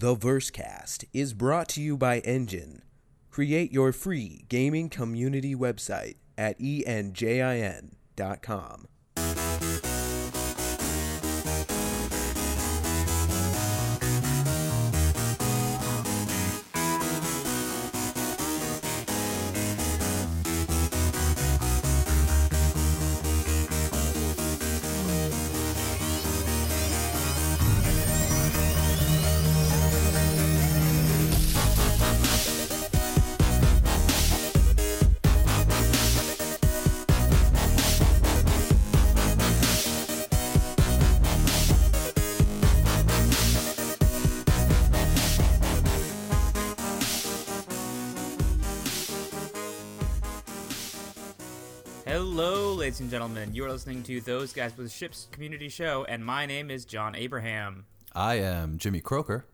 The Versecast is brought to you by Enjin. Create your free gaming community website at enjin.com. and gentlemen. You are listening to Those Guys with Ships Community Show, and my name is John Abraham. I am Jimmy Croker.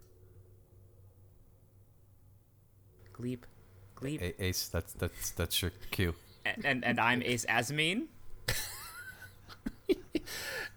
Gleep, Gleep, A- Ace, that's that's that's your cue. and, and and I'm Ace Azamine.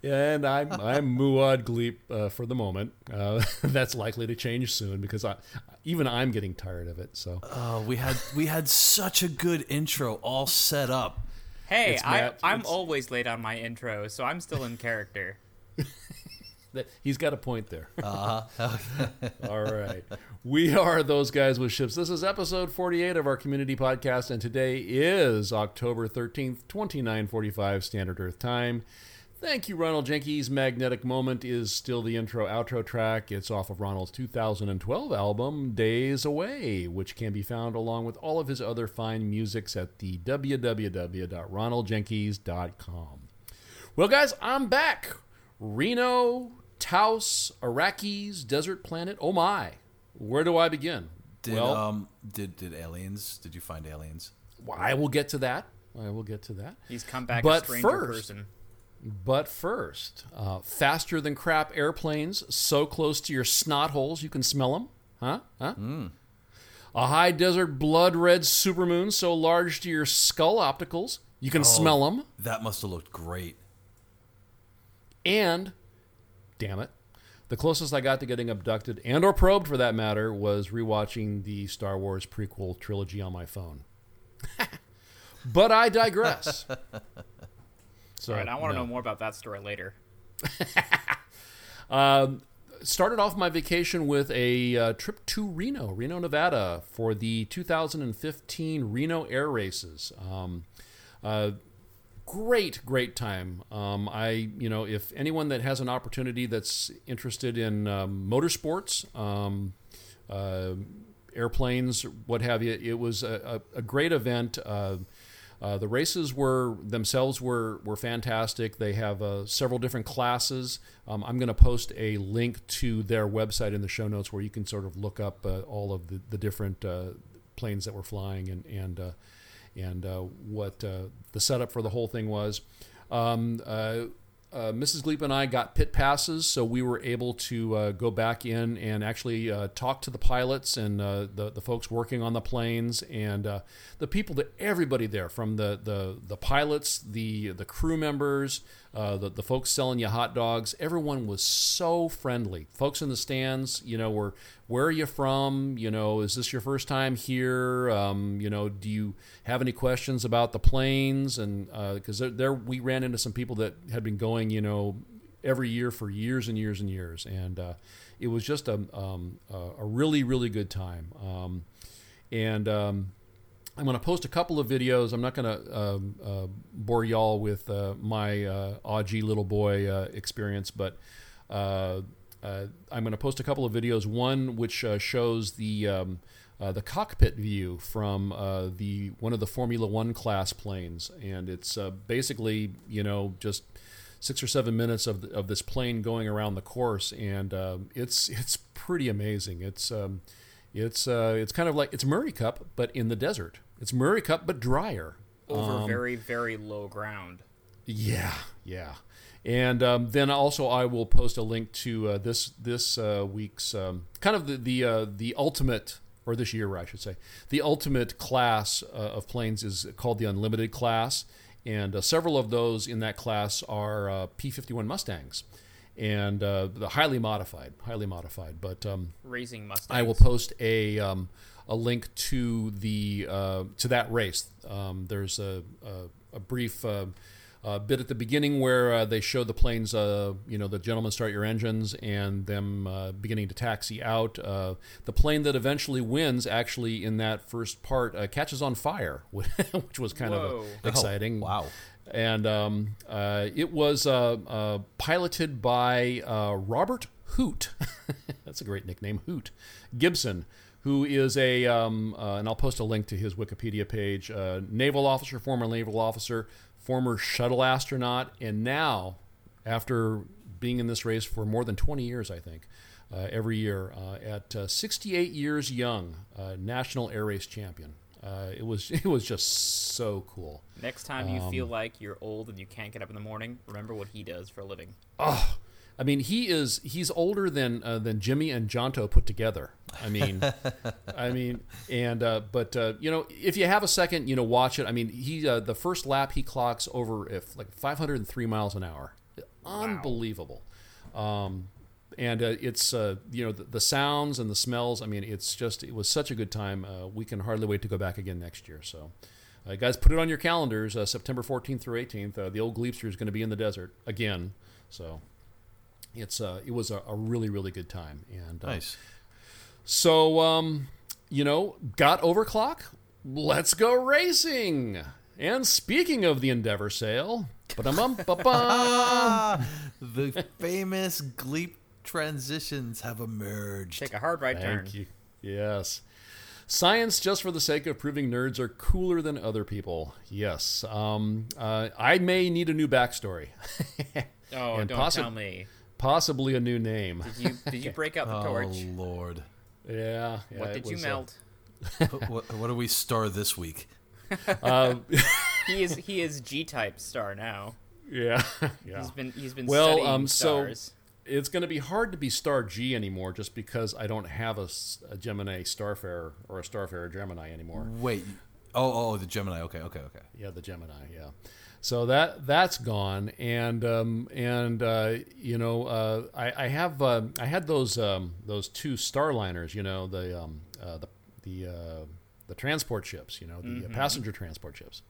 And I'm I'm Muad Gleep uh, for the moment. Uh, that's likely to change soon because I even I'm getting tired of it. So Oh, we had we had such a good intro all set up. Hey, It's I, Matt, I'm it's- always late on my intro, so I'm still in character. he's got a point there. Uh-huh. All right, we are those guys with ships. This is episode 48 of our community podcast, and today is October 13th, 29:45 Standard Earth Time. Thank you, Ronald Jenkins. Magnetic Moment is still the intro outro track. It's off of Ronald's 2012 album, Days Away, which can be found along with all of his other fine musics at the www.ronaldjenkins.com. Well, guys, I'm back. Reno, Taos, Iraqis, Desert Planet. Oh my. Where do I begin? Did well, um did did aliens? Did you find aliens? I will get to that. I will get to that. He's come back But a stranger first- person. But first, uh, faster than crap airplanes, so close to your snot holes you can smell them. Huh? Huh? A high desert blood red supermoon so large to your skull opticals you can smell them. That must have looked great. And, damn it, the closest I got to getting abducted and or probed for that matter was rewatching the Star Wars prequel trilogy on my phone. but I digress. so, All right, I want to no. know more about that story later. started off my vacation with a uh, trip to Reno, Reno, Nevada, for the 2015 Reno Air Races. Um, uh, great, great time. Um, I, you know, if anyone that has an opportunity that's interested in um, motorsports, um, uh, airplanes, what have you, it was a, a, a great event. Uh, the races were themselves were were fantastic. They have uh, several different classes. Um, I'm going to post a link to their website in the show notes where you can sort of look up uh, all of the, the different uh, planes that were flying and and uh, and uh, what the setup for the whole thing was. Um, uh, Mrs. Gleep and I got pit passes, so we were able to uh, go back in and actually uh, talk to the pilots and uh, the the folks working on the planes and uh, the people that everybody there from the the, the pilots, the the crew members, the the folks selling you hot dogs. Everyone was so friendly. Folks in the stands, you know, were where are you from? You know, is this your first time here? Um, you know, do you have any questions about the planes? And because there, there, we ran into some people that had been going, you know, every year for years and years and years, and uh, it was just a um, a really really good time. Um, and um, I'm going to post a couple of videos. I'm not going to um, uh, bore y'all with uh, my uh, Augie little boy uh, experience, but uh, uh, I'm going to post a couple of videos. One which uh, shows the um, uh, the cockpit view from uh, the one of the Formula One class planes, and it's uh, basically you know just six or seven minutes of, the, of this plane going around the course, and um, it's it's pretty amazing. It's um, it's uh, it's kind of like it's Murray Cup, but in the desert. It's Murray Cup, but drier. Over Um, very, very low ground. Yeah, yeah. And um, then also I will post a link to uh, this this uh, week's um, kind of the the uh, the ultimate or this year I should say the ultimate class uh, of planes is called the Unlimited class, and uh, several of those in that class are uh, P51 Mustangs. and uh, the highly modified, highly modified. But um, Racing Mustangs. I will post a um, a link to the uh, to that race. Um, there's a, a, a brief uh, uh, bit at the beginning where uh, they show the planes. Uh, you know, the gentlemen start your engines and them uh, beginning to taxi out. Uh, the plane that eventually wins, actually, in that first part, uh, catches on fire, which was kind Whoa. of uh, exciting. wow. And um, uh, it was uh, uh, piloted by uh, Robert Hoot. That's a great nickname, Hoot Gibson, who is a, um, uh, and I'll post a link to his Wikipedia page, uh, naval officer, former naval officer, former shuttle astronaut, and now, after being in this race for more than 20 years, I think, uh, every year, uh, at uh, 68 years young, uh, national air race champion. Uh, it was it was just so cool. Next time you Um, feel like you're old and you can't get up in the morning, remember what he does for a living. Oh, I mean, he is he's older than uh, than Jimmy and Jonto put together. I mean, I mean, and uh, but uh, you know, if you have a second, you know, watch it. I mean, he uh, the first lap he clocks over if like 503 miles an hour, unbelievable. Um, and uh, it's uh, you know the, the sounds and the smells. I mean, it's just it was such a good time. Uh, we can hardly wait to go back again next year. So. Uh, guys, put it on your calendars. Uh, September 14th through 18th. Uh, the old Gleepster is going to be in the desert again. So it's uh, it was a, a really really good time. And uh, Nice. so um, you know, got overclock. Let's go racing. And speaking of the Endeavor sale, ba-dum-bum-ba-bum. The famous Gleep transitions have emerged. Take a hard right turn. Thank you. Yes. Science just for the sake of proving nerds are cooler than other people. Yes. Um, uh, I may need a new backstory. Oh, And don't possi- tell me. Possibly a new name. Did you did you break out the torch? Oh torch? Lord, Yeah. yeah, what did you was, uh, melt? what, what do we star this week? Uh, he is he is G type star now. yeah. yeah. He's been he's been Well, studying um, so- stars. it's going to be hard to be Star G anymore just because I don't have a Gemini Starfarer or a Starfarer Gemini anymore. Wait. Oh, oh, the Gemini. Okay, okay, okay. Yeah, the Gemini. Yeah. So that that's gone, and um, and uh, you know uh, I, I have uh, I had those um, those two Starliners. You know the um, uh, the the uh, the transport ships. You know the uh, passenger transport ships.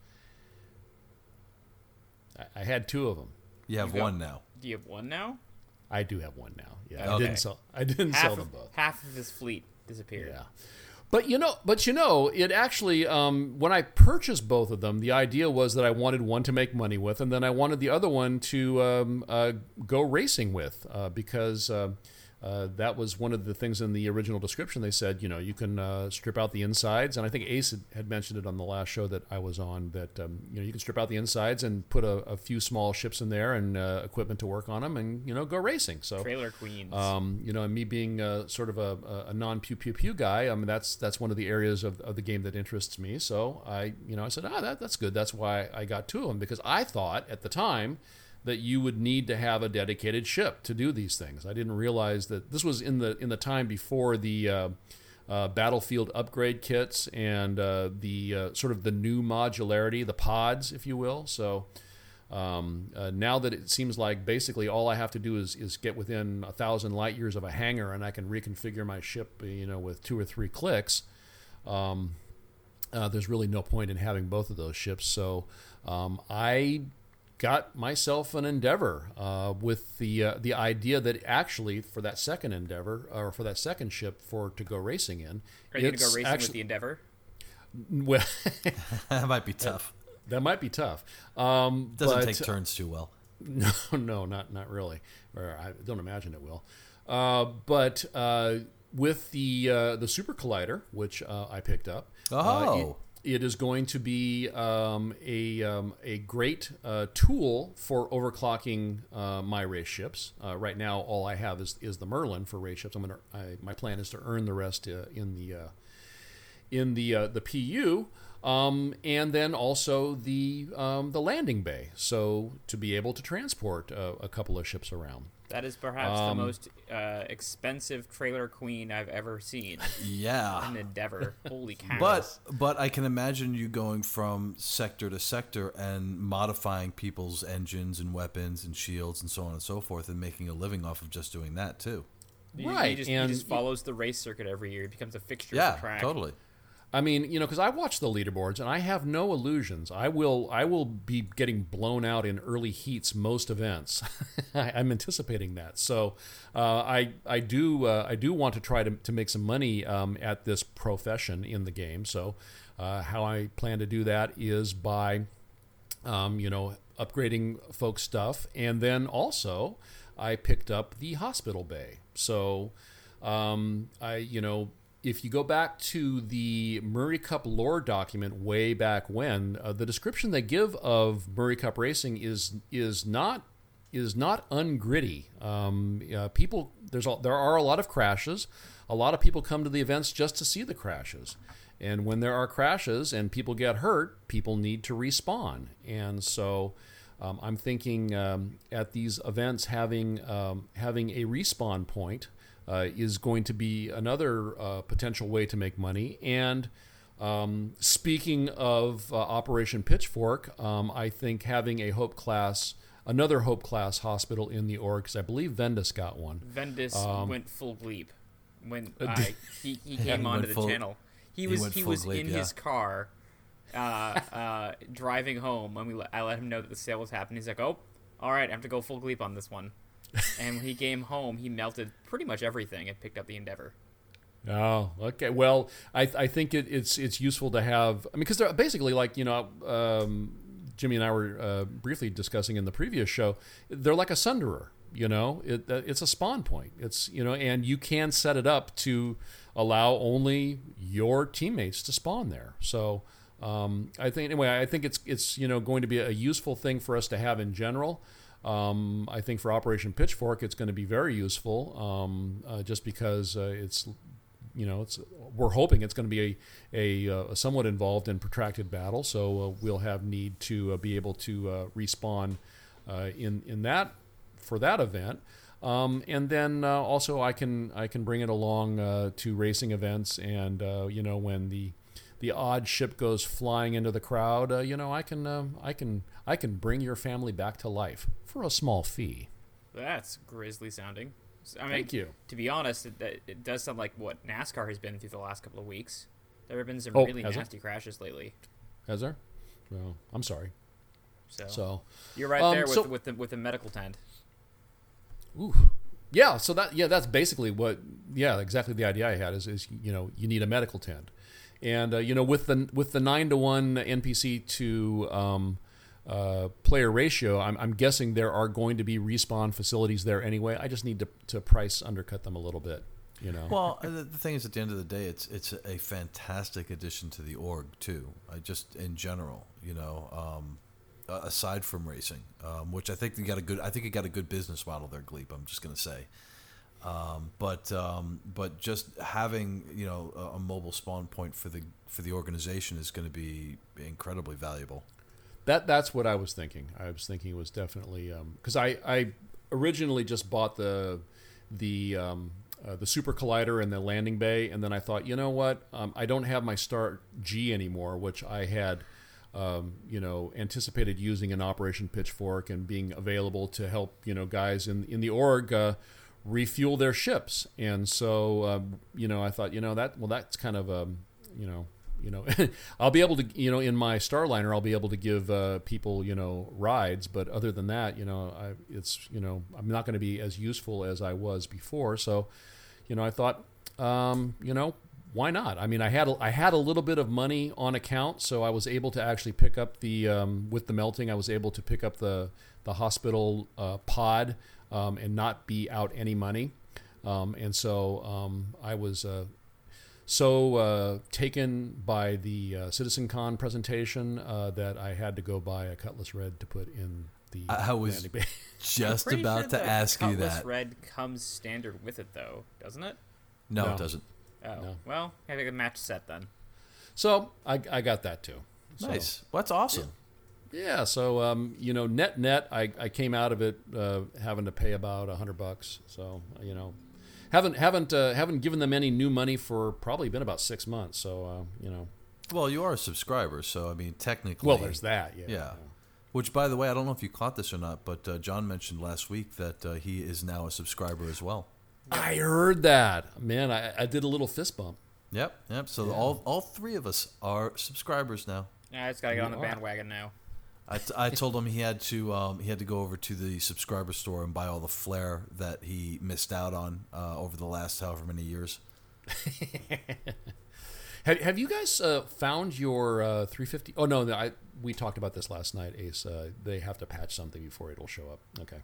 I, I had two of them. You have You got- one now. Do you have one now? I do have one now. Yeah, I didn't sell. I didn't Half sell of, them both. half of his fleet disappeared. Yeah. But you know, but you know, it actually um, when I purchased both of them, the idea was that I wanted one to make money with, and then I wanted the other one to um, uh, go racing with, uh, because uh, uh, that was one of the things in the original description. They said, you know, you can uh, strip out the insides, and I think Ace had, mentioned it on the last show that I was on that um, you know you can strip out the insides and put a, a few small ships in there and uh, equipment to work on them, and you know go racing. So Trailer queens. um, you know, and me being uh, sort of a, a non pew pew pew guy, I mean that's that's one of the areas of, of the game that interests me. So I, you know, I said, ah, that, that's good. That's why I got two of them because I thought at the time that you would need to have a dedicated ship to do these things. I didn't realize that this was in the in the time before the uh, uh, battlefield upgrade kits and uh, the uh, sort of the new modularity, the pods, if you will. So. Um, uh, now that it seems like basically all I have to do is, is get within a thousand light years of a hangar and I can reconfigure my ship, you know, with two or three clicks. Um, uh, there's really no point in having both of those ships. So um, I got myself an Endeavor uh, with the uh, the idea that actually for that second Endeavor or for that second ship for to go racing in, Are you gonna go it's racing with the Endeavor? well, that might be tough. that might be tough. Um, Doesn't but, take turns too well. No, no, not not really. Or I don't imagine it will. Uh, but uh, with the uh, the Super Collider, which uh, I picked up, uh, Oh. it, it is going to be um, a um, a great uh, tool for overclocking uh, my race ships. Uh, right now, all I have is is the Merlin for race ships. I'm gonna. I, my plan is to earn the rest uh, in the uh, in the uh, the PU, um, and then also the um, the landing bay, so to be able to transport a couple of ships around. That is perhaps Um, the most uh, expensive trailer queen I've ever seen. Yeah. An Endeavor. Holy cow! But but I can imagine you going from sector to sector and modifying people's engines and weapons and shields and so on and so forth and making a living off of just doing that too. He- he, Right, just, and- he just follows the race circuit every year. He becomes a fixture of Yeah, the track. totally. I mean, you know, because I watch the leaderboards and I have no illusions. I will, I will be getting blown out in early heats most events. I, I'm anticipating that. So, uh, I, I do, uh, I do want to try to, to make some money um, at this profession in the game. So, uh, how I plan to do that is by, um, you know, upgrading folks' stuff, and then also I picked up the hospital bay. So, um, I, you know, if you go back to the Murray Cup lore document way back when, uh, the description they give of Murray Cup racing is is not is not ungritty. Um, uh, people, there's a, there are a lot of crashes. A lot of people come to the events just to see the crashes. And when there are crashes and people get hurt, people need to respawn. And so um, I'm thinking um, at these events having um, having a respawn point uh, is going to be another uh, potential way to make money. And um, speaking of uh, Operation Pitchfork, um, I think having a Hope class, another Hope class hospital in the org, because I believe Vendus got one. Vendus Um, went full bleep when Uh, I, he, he came he onto the full- channel. He he was went he was bleep, in yeah. his car, uh, uh, driving home when we I let him know that the sale was happening. He's like, "Oh, all right, I have to go full bleep on this one." and when he came home, he melted pretty much everything and picked up the Endeavor. Oh, okay. Well, I, I think it, it's it's useful to have. I mean, because they're basically like you know, um, Jimmy and I were uh, briefly discussing in the previous show. They're like a sunderer. You know, it, uh, it's a spawn point. It's you know, and you can set it up to allow only your teammates to spawn there. So. Um, I think anyway. I think it's it's you know going to be a useful thing for us to have in general. Um, I think for Operation Pitchfork, it's going to be very useful, um, uh, just because uh, it's you know, it's we're hoping it's going to be a, a, uh, somewhat involved and protracted battle. So uh, we'll have need to uh, be able to uh, respawn in in that for that event. Um, and then also I can I can bring it along to racing events, and you know when the the odd ship goes flying into the crowd, uh, you know I can um I can I can bring your family back to life for a small fee. That's grisly sounding. I mean, Thank you. To be honest, it, it does sound like what NASCAR has been through the last couple of weeks. There have been some Oh, really has it? nasty crashes lately. Has there? Well, I'm sorry. So, So. you're right um, there with, so- with the with the medical tent. Ooh. Yeah, so that yeah, that's basically what yeah, exactly the idea I had is is you know, you need a medical tent. And uh, you know, with the with the 9 to 1 NPC to um, uh, player ratio, I'm, I'm guessing there are going to be respawn facilities there anyway. I just need to, to price undercut them a little bit, you know. Well, the, thing is, at the end of the day, it's it's a fantastic addition to the org too. I just in general, you know, um, aside from racing, um, which I think they got a good. I think it got a good business model there, Gleep. I'm just gonna say. Um, but um, but just having you know a, a mobile spawn point for the for the organization is going to be incredibly valuable. That that's what I was thinking. I was thinking it was definitely because I I originally just bought the the um, uh, the super collider and the landing bay, and then I thought, you know what, um, I don't have my start G anymore, which I had. Um, you know, anticipated using an Operation Pitchfork and being available to help you know guys in in the org uh, refuel their ships, and so um, you know I thought you know that well that's kind of um, you know you know I'll be able to you know in my Starliner I'll be able to give uh, people you know rides, but other than that you know I, it's you know I'm not going to be as useful as I was before, so you know I thought um, you know why not? I mean, I had a, I had a little bit of money on account, so I was able to actually pick up the um, with the melting. I was able to pick up the the hospital uh, pod um, and not be out any money. Um, and so um, I was uh, so uh, taken by the uh, CitizenCon presentation uh, that I had to go buy a Cutlass Red to put in the I was bay. just about sure to the ask you Cutlass that. Red comes standard with it, though, doesn't it? No, No. it doesn't. Oh, No. well, have a match set then. so I, I got that too. So, Nice. Well, that's awesome. Yeah, so um, you know, net net, I, I came out of it uh, having to pay about a hundred bucks. So you know, haven't haven't uh, haven't given them any new money for probably been about six months. So uh, you know, Well, you are a subscriber, so I mean, technically. well, there's that. Yeah. Yeah. Which, by the way, I don't know if you caught this or not, but uh, John mentioned last week that uh, he is now a subscriber as well. I heard that. Man, I, I did a little fist bump. Yep, yep. So all all three of us are subscribers now. Yeah, I just gotta get on the are. bandwagon now. I, t- I told him he had to um, he had to go over to the subscriber store and buy all the flair that he missed out on uh, over the last however many years. Have, have you guys uh, found your uh, 350? Oh no, I we talked about this last night. Ace, uh, they have to patch something before it'll show up. Okay.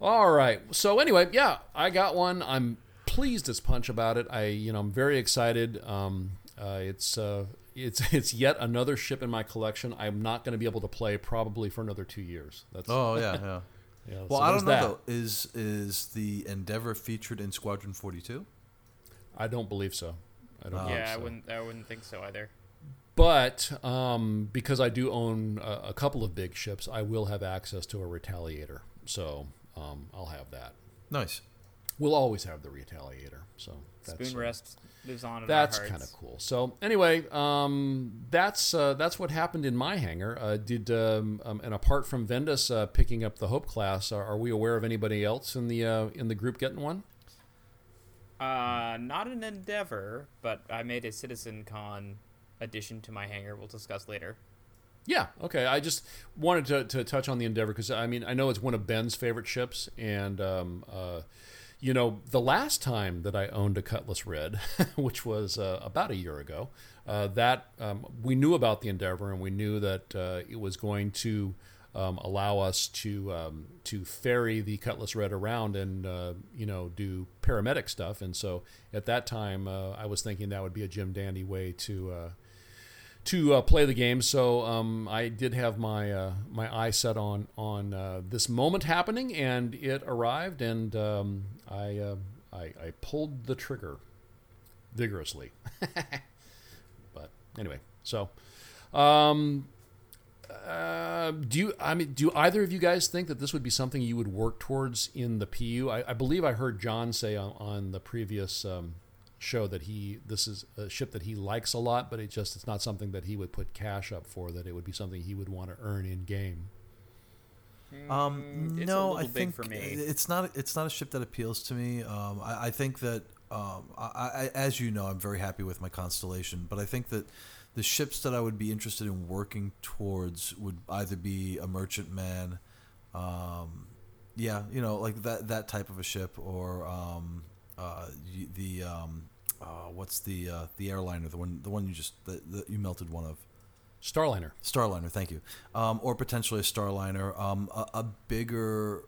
All right. So anyway, yeah, I got one. I'm pleased as punch about it. I you know I'm very excited. Um, uh, it's uh, it's it's yet another ship in my collection. I'm not going to be able to play probably for another two years. That's Oh yeah, yeah. yeah, Well, so I don't know that. though. Is is the Endeavor featured in Squadron Forty Two? I don't believe so. I don't. Believe yeah, I wouldn't. I wouldn't think so either. But um, because I do own a, a couple of big ships, I will have access to a Retaliator. So um, I'll have that. Nice. We'll always have the Retaliator. So that's, Spoon uh, rest lives on. In that's kind of cool. So anyway, um, that's uh, that's what happened in my hangar. Uh, did um, um, and apart from Vendus uh, picking up the Hope class, are, are we aware of anybody else in the uh, in the group getting one? Uh, not an endeavor, but I made a Citizen Con addition to my hangar. We'll discuss later. Yeah, okay. I just wanted to, to touch on the Endeavor because I mean I know it's one of Ben's favorite ships, and um, uh, you know the last time that I owned a Cutlass Red, which was uh, about a year ago, uh, that um, we knew about the Endeavor and we knew that uh, it was going to um, allow us to um, to ferry the Cutlass Red around and uh, you know do paramedic stuff, and so at that time uh, I was thinking that would be a Jim Dandy way to. To uh, play the game. So um, I did have my uh, my eye set on on uh, this moment happening, and it arrived, and um, I, uh, I I pulled the trigger vigorously. but anyway, so. Um, uh, do you? I mean, do either of you guys think that this would be something you would work towards in the PU? I, I believe I heard John say on, on the previous um, show that he this is a ship that he likes a lot, but it just it's not something that he would put cash up for. That it would be something he would want to earn in game. Um, Mm, it's no, I think for me. it's not. It's not a ship that appeals to me. Um, I, I think that, um, I, I, as you know, I'm very happy with my constellation. But I think that the ships that I would be interested in working towards would either be a merchantman, um, yeah, you know, like that that type of a ship, or um, uh, the um, uh, what's the uh, the airliner, the one the one you just the, you melted one of. Starliner. Starliner, thank you. Um, or potentially a Starliner, um, a, a bigger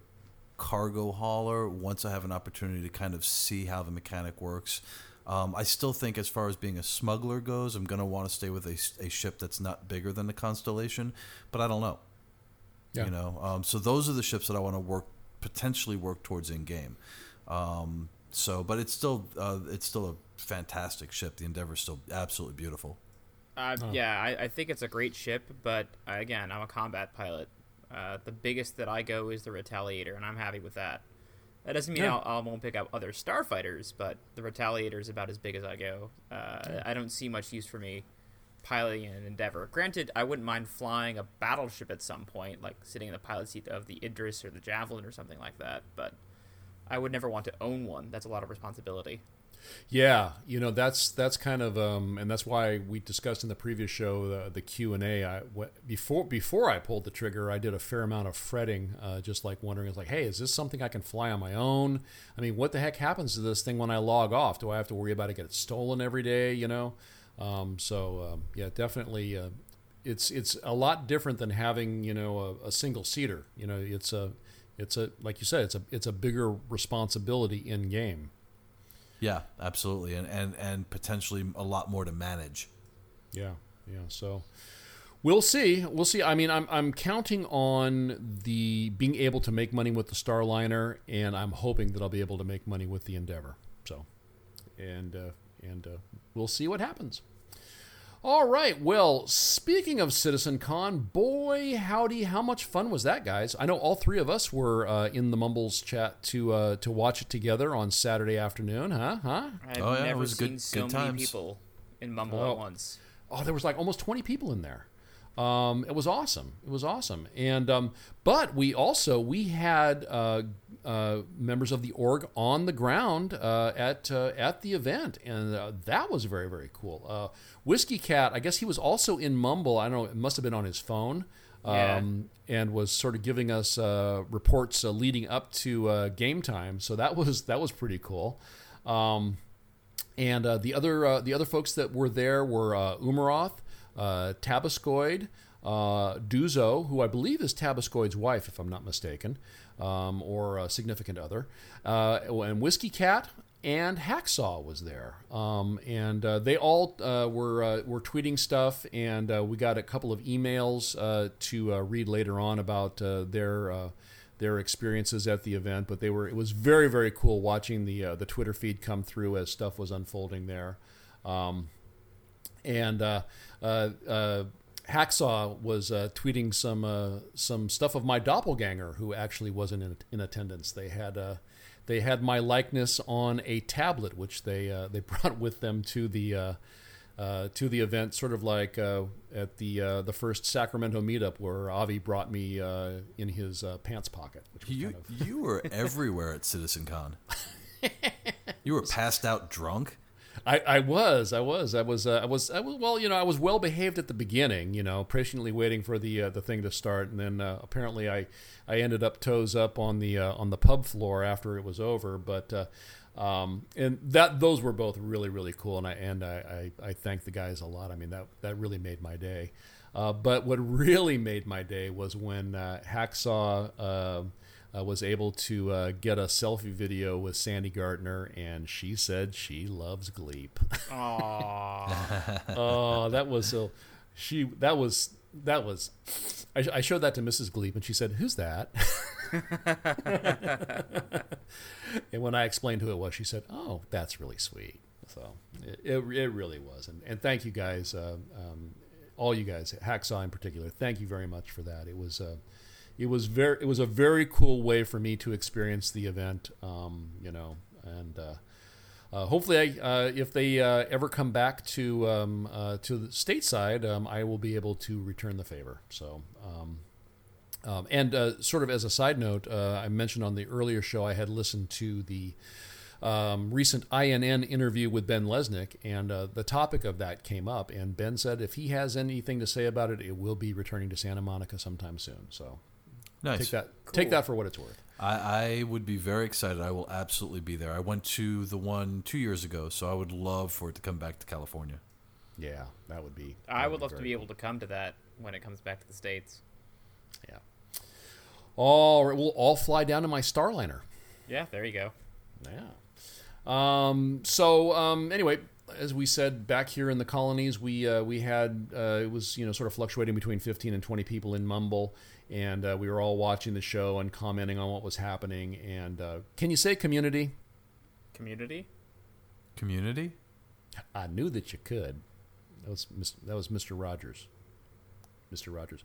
cargo hauler. Once I have an opportunity to kind of see how the mechanic works, um, I still think as far as being a smuggler goes, I'm going to want to stay with a, a ship that's not bigger than the Constellation. But I don't know. Yeah. You know, um, so those are the ships that I want to work potentially work towards in game. Um, so, but it's still uh, it's still a fantastic ship. The Endeavor is still absolutely beautiful. Uh, Yeah, I, I think it's a great ship, but uh, again, I'm a combat pilot. Uh, the biggest that I go is the Retaliator, and I'm happy with that. That doesn't mean Yeah. I'll, I won't pick up other starfighters, but the Retaliator is about as big as I go. Uh, I don't see much use for me piloting an Endeavor. Granted, I wouldn't mind flying a battleship at some point, like sitting in the pilot seat of the Idris or the Javelin or something like that, but I would never want to own one. That's a lot of responsibility. Yeah, you know that's that's kind of um, and that's why we discussed in the previous show the, the Q and A. Before before I pulled the trigger, I did a fair amount of fretting, uh, just like wondering, like, hey, is this something I can fly on my own? I mean, what the heck happens to this thing when I log off? Do I have to worry about it getting stolen every day? You know, um, so um, yeah, definitely, uh, it's it's a lot different than having you know a, a single seater. You know, it's a it's a like you said, it's a it's a bigger responsibility in game. Yeah, absolutely, and and and potentially a lot more to manage. Yeah, yeah. So we'll see. We'll see. I mean, I'm I'm counting on the being able to make money with the Starliner, and I'm hoping that I'll be able to make money with the Endeavor. So, and uh, and uh, we'll see what happens. All right. Well, speaking of CitizenCon, boy, howdy, how much fun was that, guys? I know all three of us were uh, in the Mumbles chat to uh, to watch it together on Saturday afternoon, huh? Huh? I've Oh, yeah, it never was good- seen so good many times. people in Mumble Oh. at once. oh, there was like almost 20 people in there. Um, it was awesome. It was awesome. And um, but we also we had uh, uh, members of the org on the ground uh, at uh, at the event, and uh, that was very very cool. Uh, Whiskey Cat, I guess he was also in Mumble. I don't know. It must have been on his phone. Yeah. Um, and was sort of giving us uh, reports uh, leading up to uh, game time, so that was that was pretty cool. Um, and uh, the other uh, the other folks that were there were uh, Umaroth, uh, Tabascoid, uh, Duzo, who I believe is Tabascoid's wife, if I'm not mistaken, um, or a significant other, uh, and Whiskey Cat. And Hacksaw was there, um, and uh, they all uh, were uh, were tweeting stuff, and uh, we got a couple of emails uh, to uh, read later on about uh, their uh, their experiences at the event, but they were it was very very cool watching the the Twitter feed come through as stuff was unfolding there, um, and Hacksaw was uh, tweeting some uh, some stuff of my doppelganger who actually wasn't in, in attendance. They had uh, they had my likeness on a tablet, which they uh, they brought with them to the. Uh, uh, to the event, sort of like uh, at the uh, the first Sacramento meetup, where Avi brought me uh, in his uh, pants pocket. Which was You kind of, you were everywhere at CitizenCon. you were passed out drunk. I, I was, I was, I was, uh, I was, I was. Well, you know, I was well behaved at the beginning. You know, patiently waiting for the uh, the thing to start, and then uh, apparently I I ended up toes up on the uh, on the pub floor after it was over. But uh, um, and that those were both really really cool, and I and I, I I thank the guys a lot. I mean that that really made my day. Uh, but what really made my day was when uh, Hacksaw. Uh, uh, was able to uh, get a selfie video with Sandi Gardiner, and she said she loves Gleep. Aww. oh, that was so. She that was that was. I, I showed that to Mrs. Gleep, and she said, "Who's that?" and when I explained who it was, she said, "Oh, that's really sweet." So it, it, it really was, and, and thank you guys, uh, um, all you guys, Hacksaw in particular. Thank you very much for that. It was. It was very it was a very cool way for me to experience the event um, you know and uh, uh, hopefully I, uh, if they uh, ever come back to um, uh, to the stateside um, I will be able to return the favor so um, um, and uh, sort of as a side note I mentioned on the earlier show I had listened to the um, recent INN interview with Ben Lesnick, and uh, the topic of that came up. And Ben said if he has anything to say about it, it will be returning to Santa Monica sometime soon. So Nice. Take that. Take that for what it's worth. I, I would be very excited. I will absolutely be there. I went to the one two years ago, so I would love for it to come back to California. Yeah, that would be. I that would love to be able to come to that when it comes back to the states. Yeah. All right, we'll all fly down to my Starliner. Yeah, there you go. Yeah. Um, so um, anyway, as we said back here in the colonies, we uh, we had uh, it was you know sort of fluctuating between 15 and 20 people in Mumble, and uh, we were all watching the show and commenting on what was happening. And uh, can you say community? Community? Community? I knew that you could. That was that was Mr. Rogers. Mr. Rogers.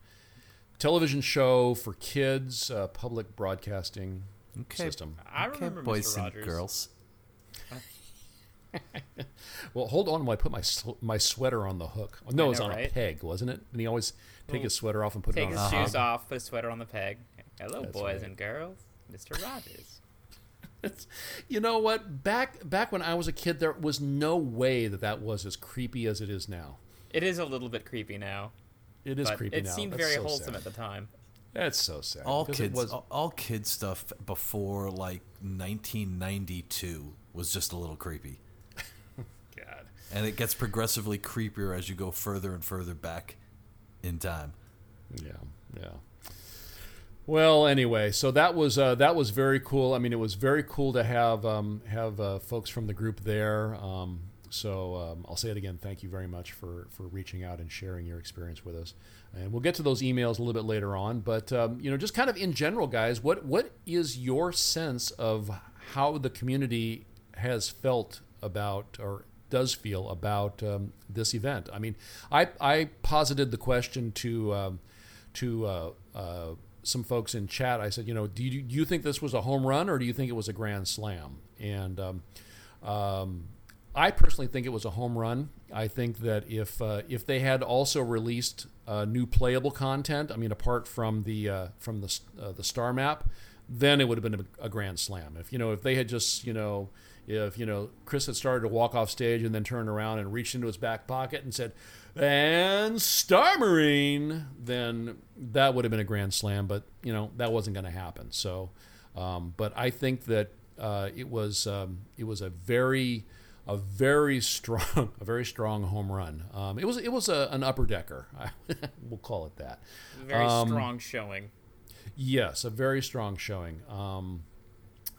Television show for kids, uh, public broadcasting Okay. system. I okay, remember boys Mr. and Rogers. girls. Well, hold on while I put my sl- my sweater on the hook. No, it was know, on a peg, wasn't it? And he always take his sweater off and put Take it on. Take his on. shoes off, put his sweater on the peg. Hello, That's boys right. and girls. Mr. Rogers. You know what? Back back when I was a kid, there was no way that that was as creepy as it is now. It is a little bit creepy now. It is but creepy it now. seemed That's very so wholesome sad. at the time. That's so sad. All kids, was- all, all kid stuff before like 1992 was just a little creepy, God. and it gets progressively creepier as you go further and further back in time. Yeah, yeah. Well, anyway, so that was uh, that was very cool. I mean, it was very cool to have um, have uh, folks from the group there. Um, so um, I'll say it again. Thank you very much for for reaching out and sharing your experience with us. And we'll get to those emails a little bit later on. But um, you know, just kind of in general, guys, what what is your sense of how the community has felt about or does feel about um, this event. I mean, I, I posited the question to um, to uh, uh, some folks in chat. I said, you know, do you, do you think this was a home run or do you think it was a grand slam? And um, um, I personally think it was a home run. I think that if uh, if they had also released uh, new playable content, I mean, apart from the uh, from the uh, the star map, then it would have been a, a, grand slam. If you know, if they had just you know, if you know, Chris had started to walk off stage and then turned around and reached into his back pocket and said, "And Star Marine," then that would have been a grand slam. But you know, that wasn't going to happen. So, um, but I think that uh, it was um, it was a very a very strong, a very strong home run. Um, it was it was a, an upper decker. we'll call it that. Very um, strong showing. Yes, a very strong showing. Um,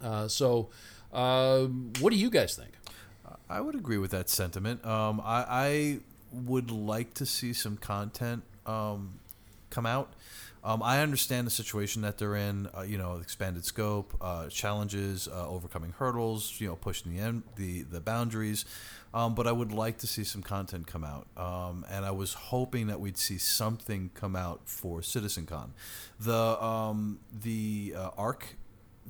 uh, so, uh, what do you guys think? I would agree with that sentiment. Um, I, I, would like to see some content um, come out. Um, I understand the situation that they're in. Uh, you know, expanded scope, uh, challenges, uh, overcoming hurdles. You know, pushing the end, the the boundaries. Um, but I would like to see some content come out, um, and I was hoping that we'd see something come out for CitizenCon. The um, the uh, ARK,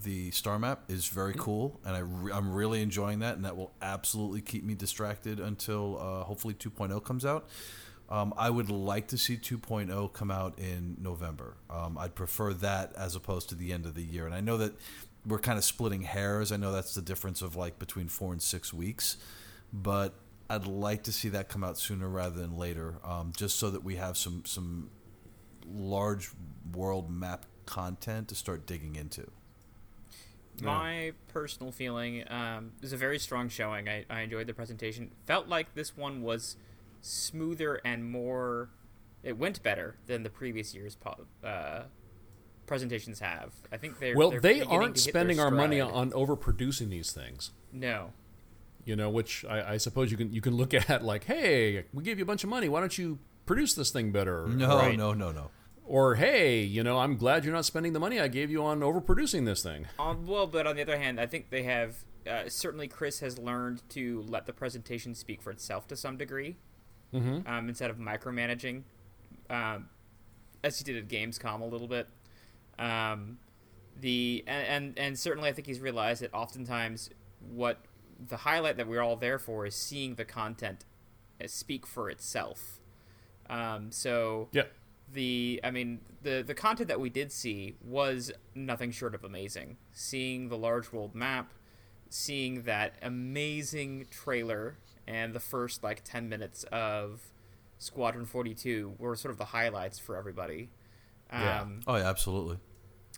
the star map is very mm-hmm. cool, and I re- I'm really enjoying that, and that will absolutely keep me distracted until uh, hopefully 2.0 comes out. Um, I would like to see 2.0 come out in November. Um, I'd prefer that as opposed to the end of the year. And I know that we're kind of splitting hairs. I know that's the difference of like between four and six weeks, but I'd like to see that come out sooner rather than later, um, just so that we have some some large world map content to start digging into. My personal feeling um, is a very strong showing. I, I enjoyed the presentation. Felt like this one was smoother and more. It went better than the previous year's uh, presentations have. I think they're well. They're they aren't spending our money on overproducing these things. No. You know, which I, I, suppose you can you can look at like, hey, we gave you a bunch of money. Why don't you produce this thing better? No, right? no, no, no. Or hey, you know, I'm glad you're not spending the money I gave you on overproducing this thing. Um, well, but on the other hand, I think they have uh, certainly Chris has learned to let the presentation speak for itself to some degree mm-hmm. um, instead of micromanaging, um, as he did at Gamescom a little bit. Um, the and, and, and certainly I think he's realized that oftentimes what the highlight that we're all there for is seeing the content speak for itself. Um, so yeah. The I mean the the content that we did see was nothing short of amazing. Seeing the large world map, seeing that amazing trailer and the first like 10 minutes of Squadron 42 were sort of the highlights for everybody. Um, yeah. Oh, yeah, absolutely.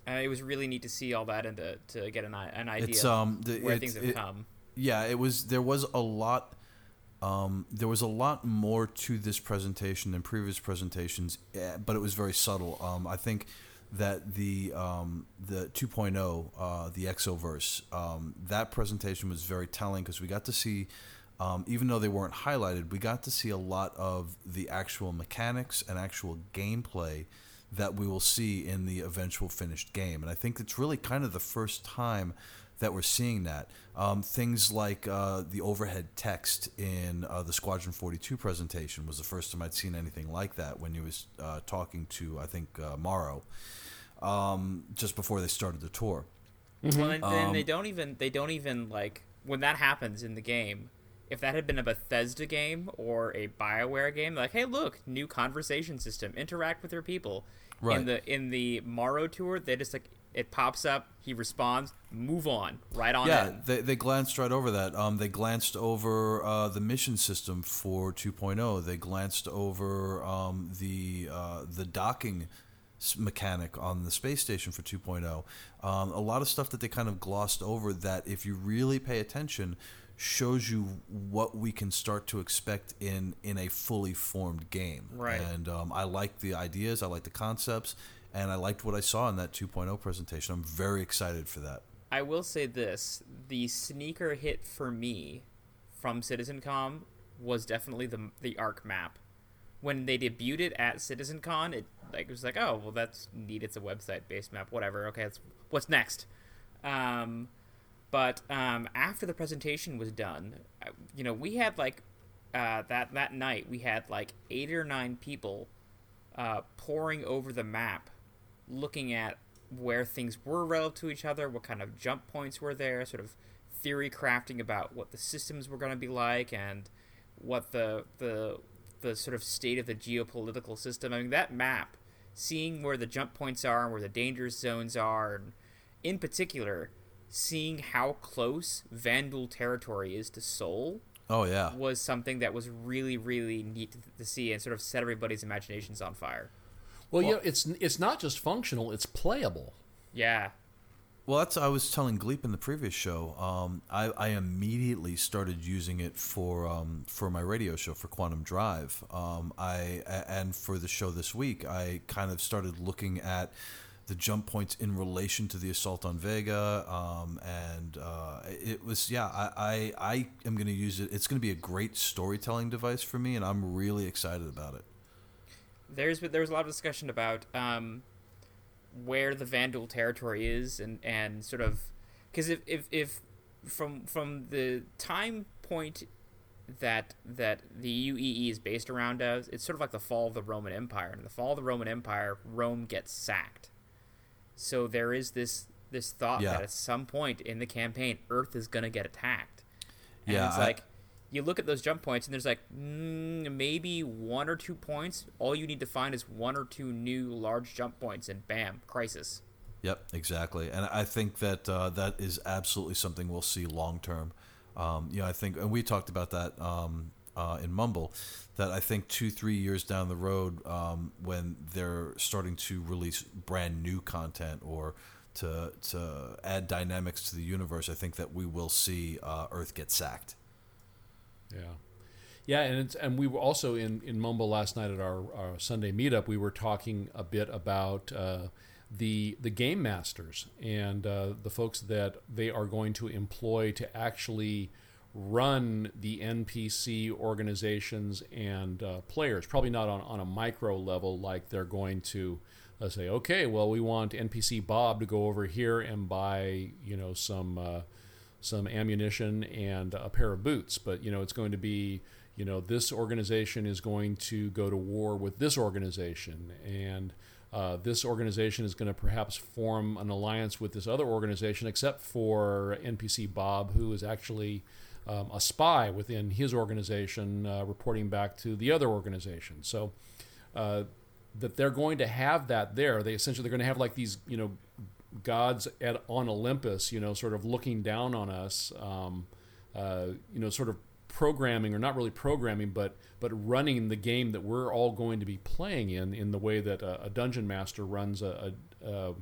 And it was really neat to see all that and to, to get an, an idea it's, um, the, where things have it, come. Yeah, it was. There was a lot. Um, there was a lot more to this presentation than previous presentations, eh, but it was very subtle. Um, I think that the um, the 2.0, uh, the Exoverse, um, that presentation was very telling because we got to see um, even though they weren't highlighted, we got to see a lot of the actual mechanics and actual gameplay that we will see in the eventual finished game. And I think it's really kind of the first time that we're seeing that. Um, things like uh, the overhead text in uh, the Squadron 42 presentation was the first time I'd seen anything like that when he was uh, talking to, I think, uh, Morrow, um, just before they started the tour. Mm-hmm. Well, and, um, they don't even they don't even like when that happens in the game if that had been a Bethesda game or a BioWare game, like, hey, look, new conversation system, interact with your people. Right. In the in the Morrow tour, they just like it pops up, he responds, move on, right on. Yeah, in. they they glanced right over that. Um, they glanced over uh, the mission system for 2.0. They glanced over um, the uh, the docking mechanic on the space station for 2.0. Um, a lot of stuff that they kind of glossed over that if you really pay attention shows you what we can start to expect in in a fully formed game. Right. And um, I like the ideas, I like the concepts, and I liked what I saw in that 2.0 presentation. I'm very excited for that. I will say this: the sneaker hit for me from CitizenCon was definitely the the ARK map. When they debuted it at CitizenCon, it like it was like, oh well, that's neat. It's a website based map, whatever. Okay, what's next? Um, But um, after the presentation was done, you know, we had like uh, that that night we had like eight or nine people uh, pouring over the map, looking at where things were relative to each other, what kind of jump points were there, sort of theory crafting about what the systems were going to be like and what the the the sort of state of the geopolitical system. I mean, that map, seeing where the jump points are and where the danger zones are, and in particular, seeing how close Vanduul territory is to Sol Oh yeah. was something that was really, really neat to, to see and sort of set everybody's imaginations on fire. Well, yeah, it's it's not just functional; it's playable. Yeah. Well, that's I was telling Gleep in the previous show. Um, I, I immediately started using it for um, for my radio show for Quantum Drive. Um, I a- and for the show this week, I kind of started looking at the jump points in relation to the assault on Vega. Um, and uh, it was yeah, I I, I am going to use it. It's going to be a great storytelling device for me, and I'm really excited about it. There's there was a lot of discussion about um, where the Vanduul territory is and, and sort of because if, if, if from from the time point that that the UEE is based around us, it's sort of like the fall of the Roman Empire. And the fall of the Roman Empire, Rome gets sacked. So there is this this thought Yeah. that at some point in the campaign, Earth is gonna get attacked. And Yeah, it's I- like you look at those jump points, and there's like mm, maybe one or two points. All you need to find is one or two new large jump points, and bam, crisis. Yep, exactly, and I think that uh, that is absolutely something we'll see long term. Um, you know, I think, and we talked about that um, uh, in Mumble, that I think two, three years down the road, um, when they're starting to release brand new content or to to add dynamics to the universe, I think that we will see uh, Earth get sacked. Yeah, yeah, and it's, and we were also in in Mumble last night at our, our Sunday meetup. We were talking a bit about uh, the the game masters and uh, the folks that they are going to employ to actually run the NPC organizations and uh, players. Probably not on, on a micro level, like they're going to uh, say, okay, well, we want NPC Bob to go over here and buy, you know, some uh, some ammunition and a pair of boots. But you know, it's going to be, you know, this organization is going to go to war with this organization, and uh, this organization is going to perhaps form an alliance with this other organization, except for NPC Bob, who is actually um, a spy within his organization, uh, reporting back to the other organization. So. Uh, that they're going to have that there. They essentially they're going to have like these, you know, gods at on Olympus, you know, sort of looking down on us, um, uh, you know, sort of programming or not really programming, but but running the game that we're all going to be playing in in the way that a, a dungeon master runs a. a, a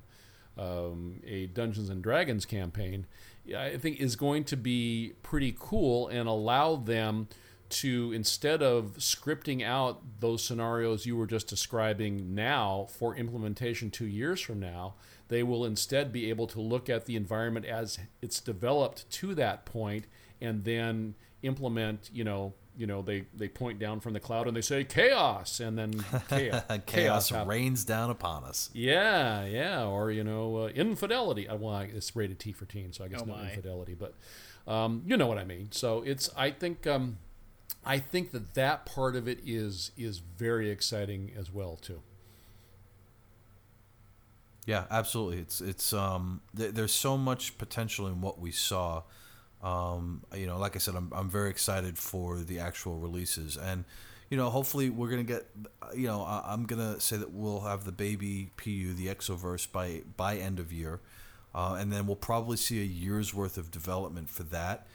um, a Dungeons and Dragons campaign, I think is going to be pretty cool and allow them to instead of scripting out those scenarios you were just describing now for implementation two years from now, they will instead be able to look at the environment as it's developed to that point and then implement, you know, you know, they, they point down from the cloud and they say chaos and then chaos, Chaos happens. rains down upon us. Yeah, yeah, or you know, uh, infidelity. Uh, well, it's rated T for teen, so I guess Oh, not infidelity, but um, you know what I mean. So it's. I think. Um, I think that that part of it is is very exciting as well too. Yeah, absolutely. It's it's um th- there's so much potential in what we saw. Um, you know, like I said, I'm I'm very excited for the actual releases, and you know, hopefully we're gonna get. You know, I, I'm gonna say that we'll have the baby PU, the Exoverse, by by end of year, uh, and then we'll probably see a year's worth of development for that.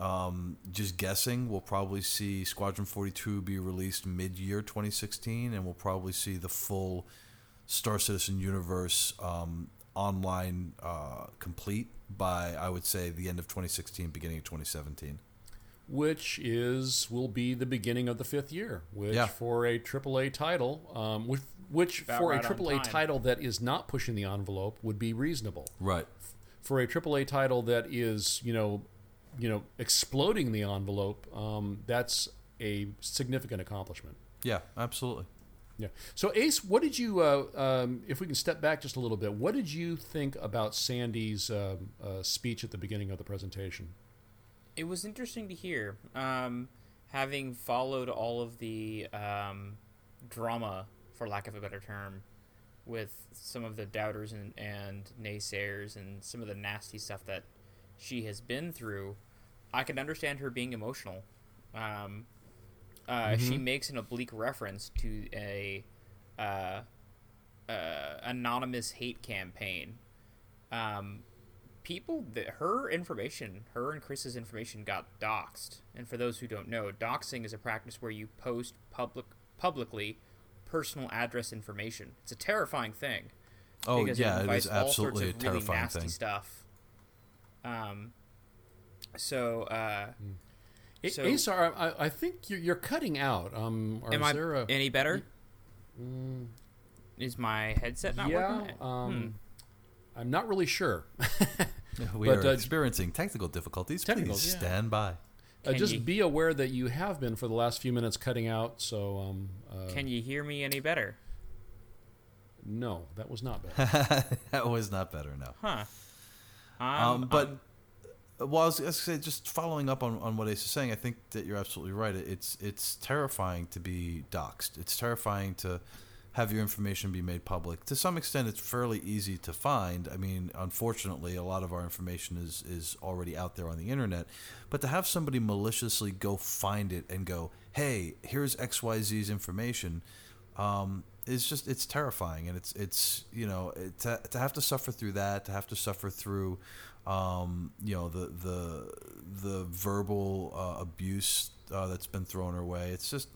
Um, just guessing, we'll probably see Squadron 42 be released mid year 2016, and we'll probably see the full Star Citizen universe um, online uh, complete by I would say the end of 2016, beginning of 2017. Which is will be the beginning of the fifth year, which Yeah. for a AAA title, um, with which About for right a AAA title that is not pushing the envelope would be reasonable. Right. for a AAA title that is, you know, you know, exploding the envelope, um, that's a significant accomplishment. Yeah, absolutely. Yeah. So Ace, what did you? Uh, um, if we can step back just a little bit, what did you think about Sandi's um, uh, speech at the beginning of the presentation? It was interesting to hear, um, having followed all of the um, drama, for lack of a better term, with some of the doubters and, and naysayers and some of the nasty stuff that she has been through. I can understand her being emotional. Um, uh, She makes an oblique reference to a uh, uh, anonymous hate campaign. Um, people that her information, her and Chris's information got doxxed. And for those who don't know, doxing is a practice where you post public publicly personal address information. It's a terrifying thing. Oh yeah, it invites is all sorts absolutely a of really terrifying nasty thing. stuff. Um. So, uh, A- So- Ace, I, I- I think you're, you're cutting out. Um, or am is I there a, any better? Is my headset not yeah? working? Um, Hmm. I'm not really sure. We But, are uh, experiencing technical difficulties. Technical, Please yeah. stand by. Uh, just you- be aware that you have been for the last few minutes cutting out. So um, uh, Can you hear me any better? no, that was not bad. that was not better. No. Huh. Um, Um, but um, well, I was, I was say, just following up on, on what Ace is saying, I think that you're absolutely right. It's it's terrifying to be doxxed. It's terrifying to have your information be made public. To some extent, it's fairly easy to find. I mean, unfortunately, a lot of our information is is already out there on the internet. But to have somebody maliciously go find it and go, "Hey, here's X Y Z's information," um, is just it's terrifying, and it's it's you know it, to to have to suffer through that, to have to suffer through, um, you know the the the verbal uh, abuse uh, that's been thrown her way. It's just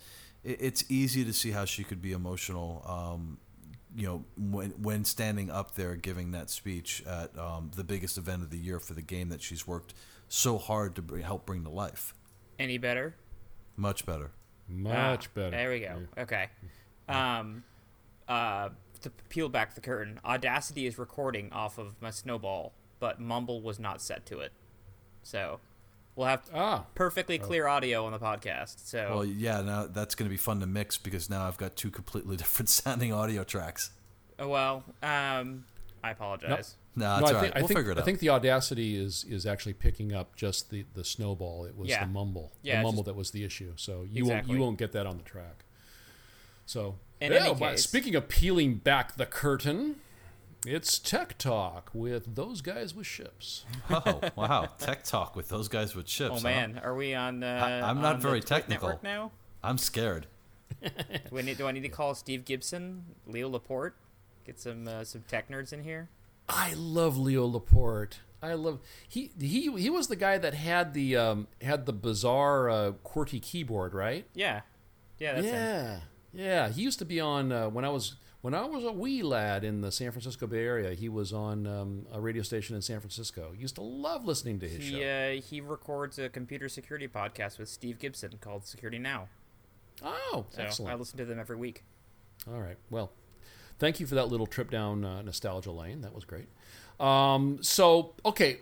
it, it's easy to see how she could be emotional. Um, you know, when when standing up there giving that speech at um, the biggest event of the year for the game that she's worked so hard to bring, help bring to life. any better? Much better. Much Ah, better. There we go. Okay. Um, uh, to peel back the curtain, Audacity is recording off of my Snowball, but Mumble was not set to it, so we'll have Ah, perfectly clear audio on the podcast. So Well, yeah, now that's going to be fun to mix because now I've got two completely different sounding audio tracks. Oh, well, um, I apologize. No, no, that's I all think, right. I We'll think, figure it out. I think the audacity is is actually picking up just the, the snowball. It was Yeah. the mumble, Yeah, the mumble just- that was the issue. So you Exactly. won't you won't get that on the track. So In yeah, any case- speaking of peeling back the curtain, it's tech talk with those guys with ships. oh, wow. Tech talk with those guys with chips. Oh huh? man, are we on? Uh, I- I'm not on very the Twit technical. network now. I'm scared. Do I need? Do I need to call Steve Gibson, Leo Laporte, get some uh, some tech nerds in here? I love Leo Laporte. I love he he he was the guy that had the um, had the bizarre uh, QWERTY keyboard, right? Yeah, yeah, that's him. yeah, yeah. He used to be on uh, when I was when I was a wee lad in the San Francisco Bay Area. He was on um, a radio station in San Francisco. Used to love listening to his He show. uh, he records a computer security podcast with Steve Gibson called Security Now. Oh, So excellent. I listen to them every week. All right. Well, thank you for that little trip down uh, nostalgia lane. That was great. Um, so, okay,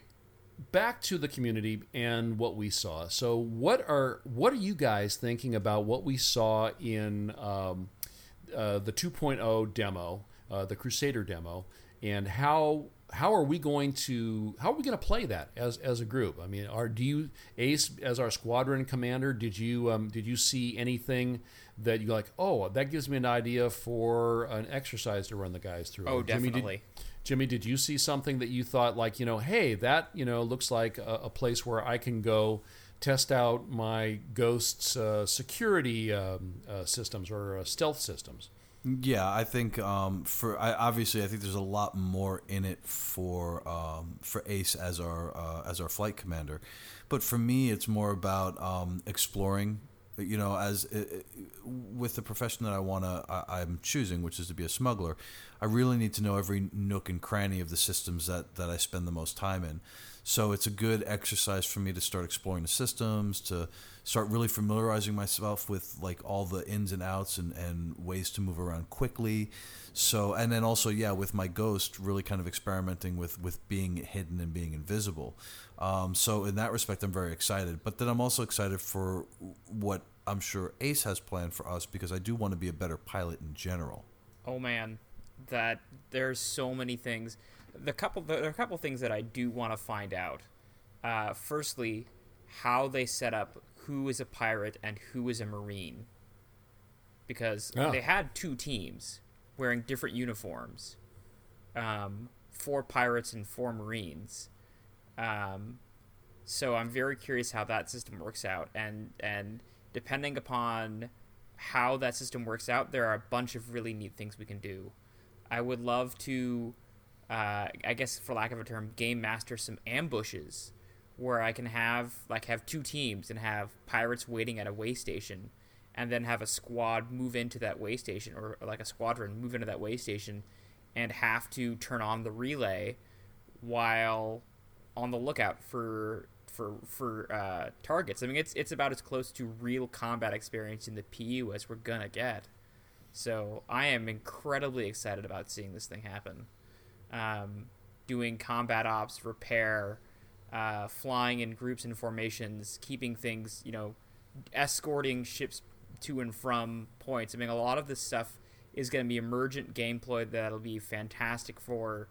back to the community and what we saw. So, what are what are you guys thinking about what we saw in um, uh, the 2.0 demo, uh, the Crusader demo, and how how are we going to how are we going to play that as as a group? I mean, are do you Ace as our squadron commander? Did you um, did you see anything that you like? Oh, that gives me an idea for an exercise to run the guys through. Oh, Jimmy, did- definitely. Jimmy, did you see something that you thought like you know, hey, that you know looks like a, a place where I can go test out my Ghost's uh, security um, uh, systems or uh, stealth systems? Yeah, I think um, for I, obviously I think there's a lot more in it for um, for Ace as our uh, as our flight commander, but for me it's more about um, exploring. You know, as uh, with the profession that I wanna I, I'm choosing, which is to be a smuggler, I really need to know every nook and cranny of the systems that that I spend the most time in. So it's a good exercise for me to start exploring the systems, to start really familiarizing myself with like all the ins and outs and, and ways to move around quickly. So and then also yeah, with my ghost, really kind of experimenting with with being hidden and being invisible. Um, so in that respect, I'm very excited. But then I'm also excited for what I'm sure Ace has planned for us because I do want to be a better pilot in general. Oh man, that there's so many things. The couple there are a couple things that I do want to find out. Uh, firstly, how they set up who is a pirate and who is a marine. Because Ah. they had two teams wearing different uniforms, um, four pirates and four marines. Um, so I'm very curious how that system works out, and and depending upon how that system works out, there are a bunch of really neat things we can do. I would love to, uh, I guess for lack of a term, game master some ambushes where I can have like have two teams and have pirates waiting at a way station, and then have a squad move into that way station or, or like a squadron move into that way station, and have to turn on the relay while on the lookout for for for uh, targets. I mean, it's it's about as close to real combat experience in the PU as we're gonna get. So I am incredibly excited about seeing this thing happen. Um, doing combat ops, repair, uh, flying in groups and formations, keeping things, you know, escorting ships to and from points. I mean, a lot of this stuff is going to be emergent gameplay that'll be fantastic for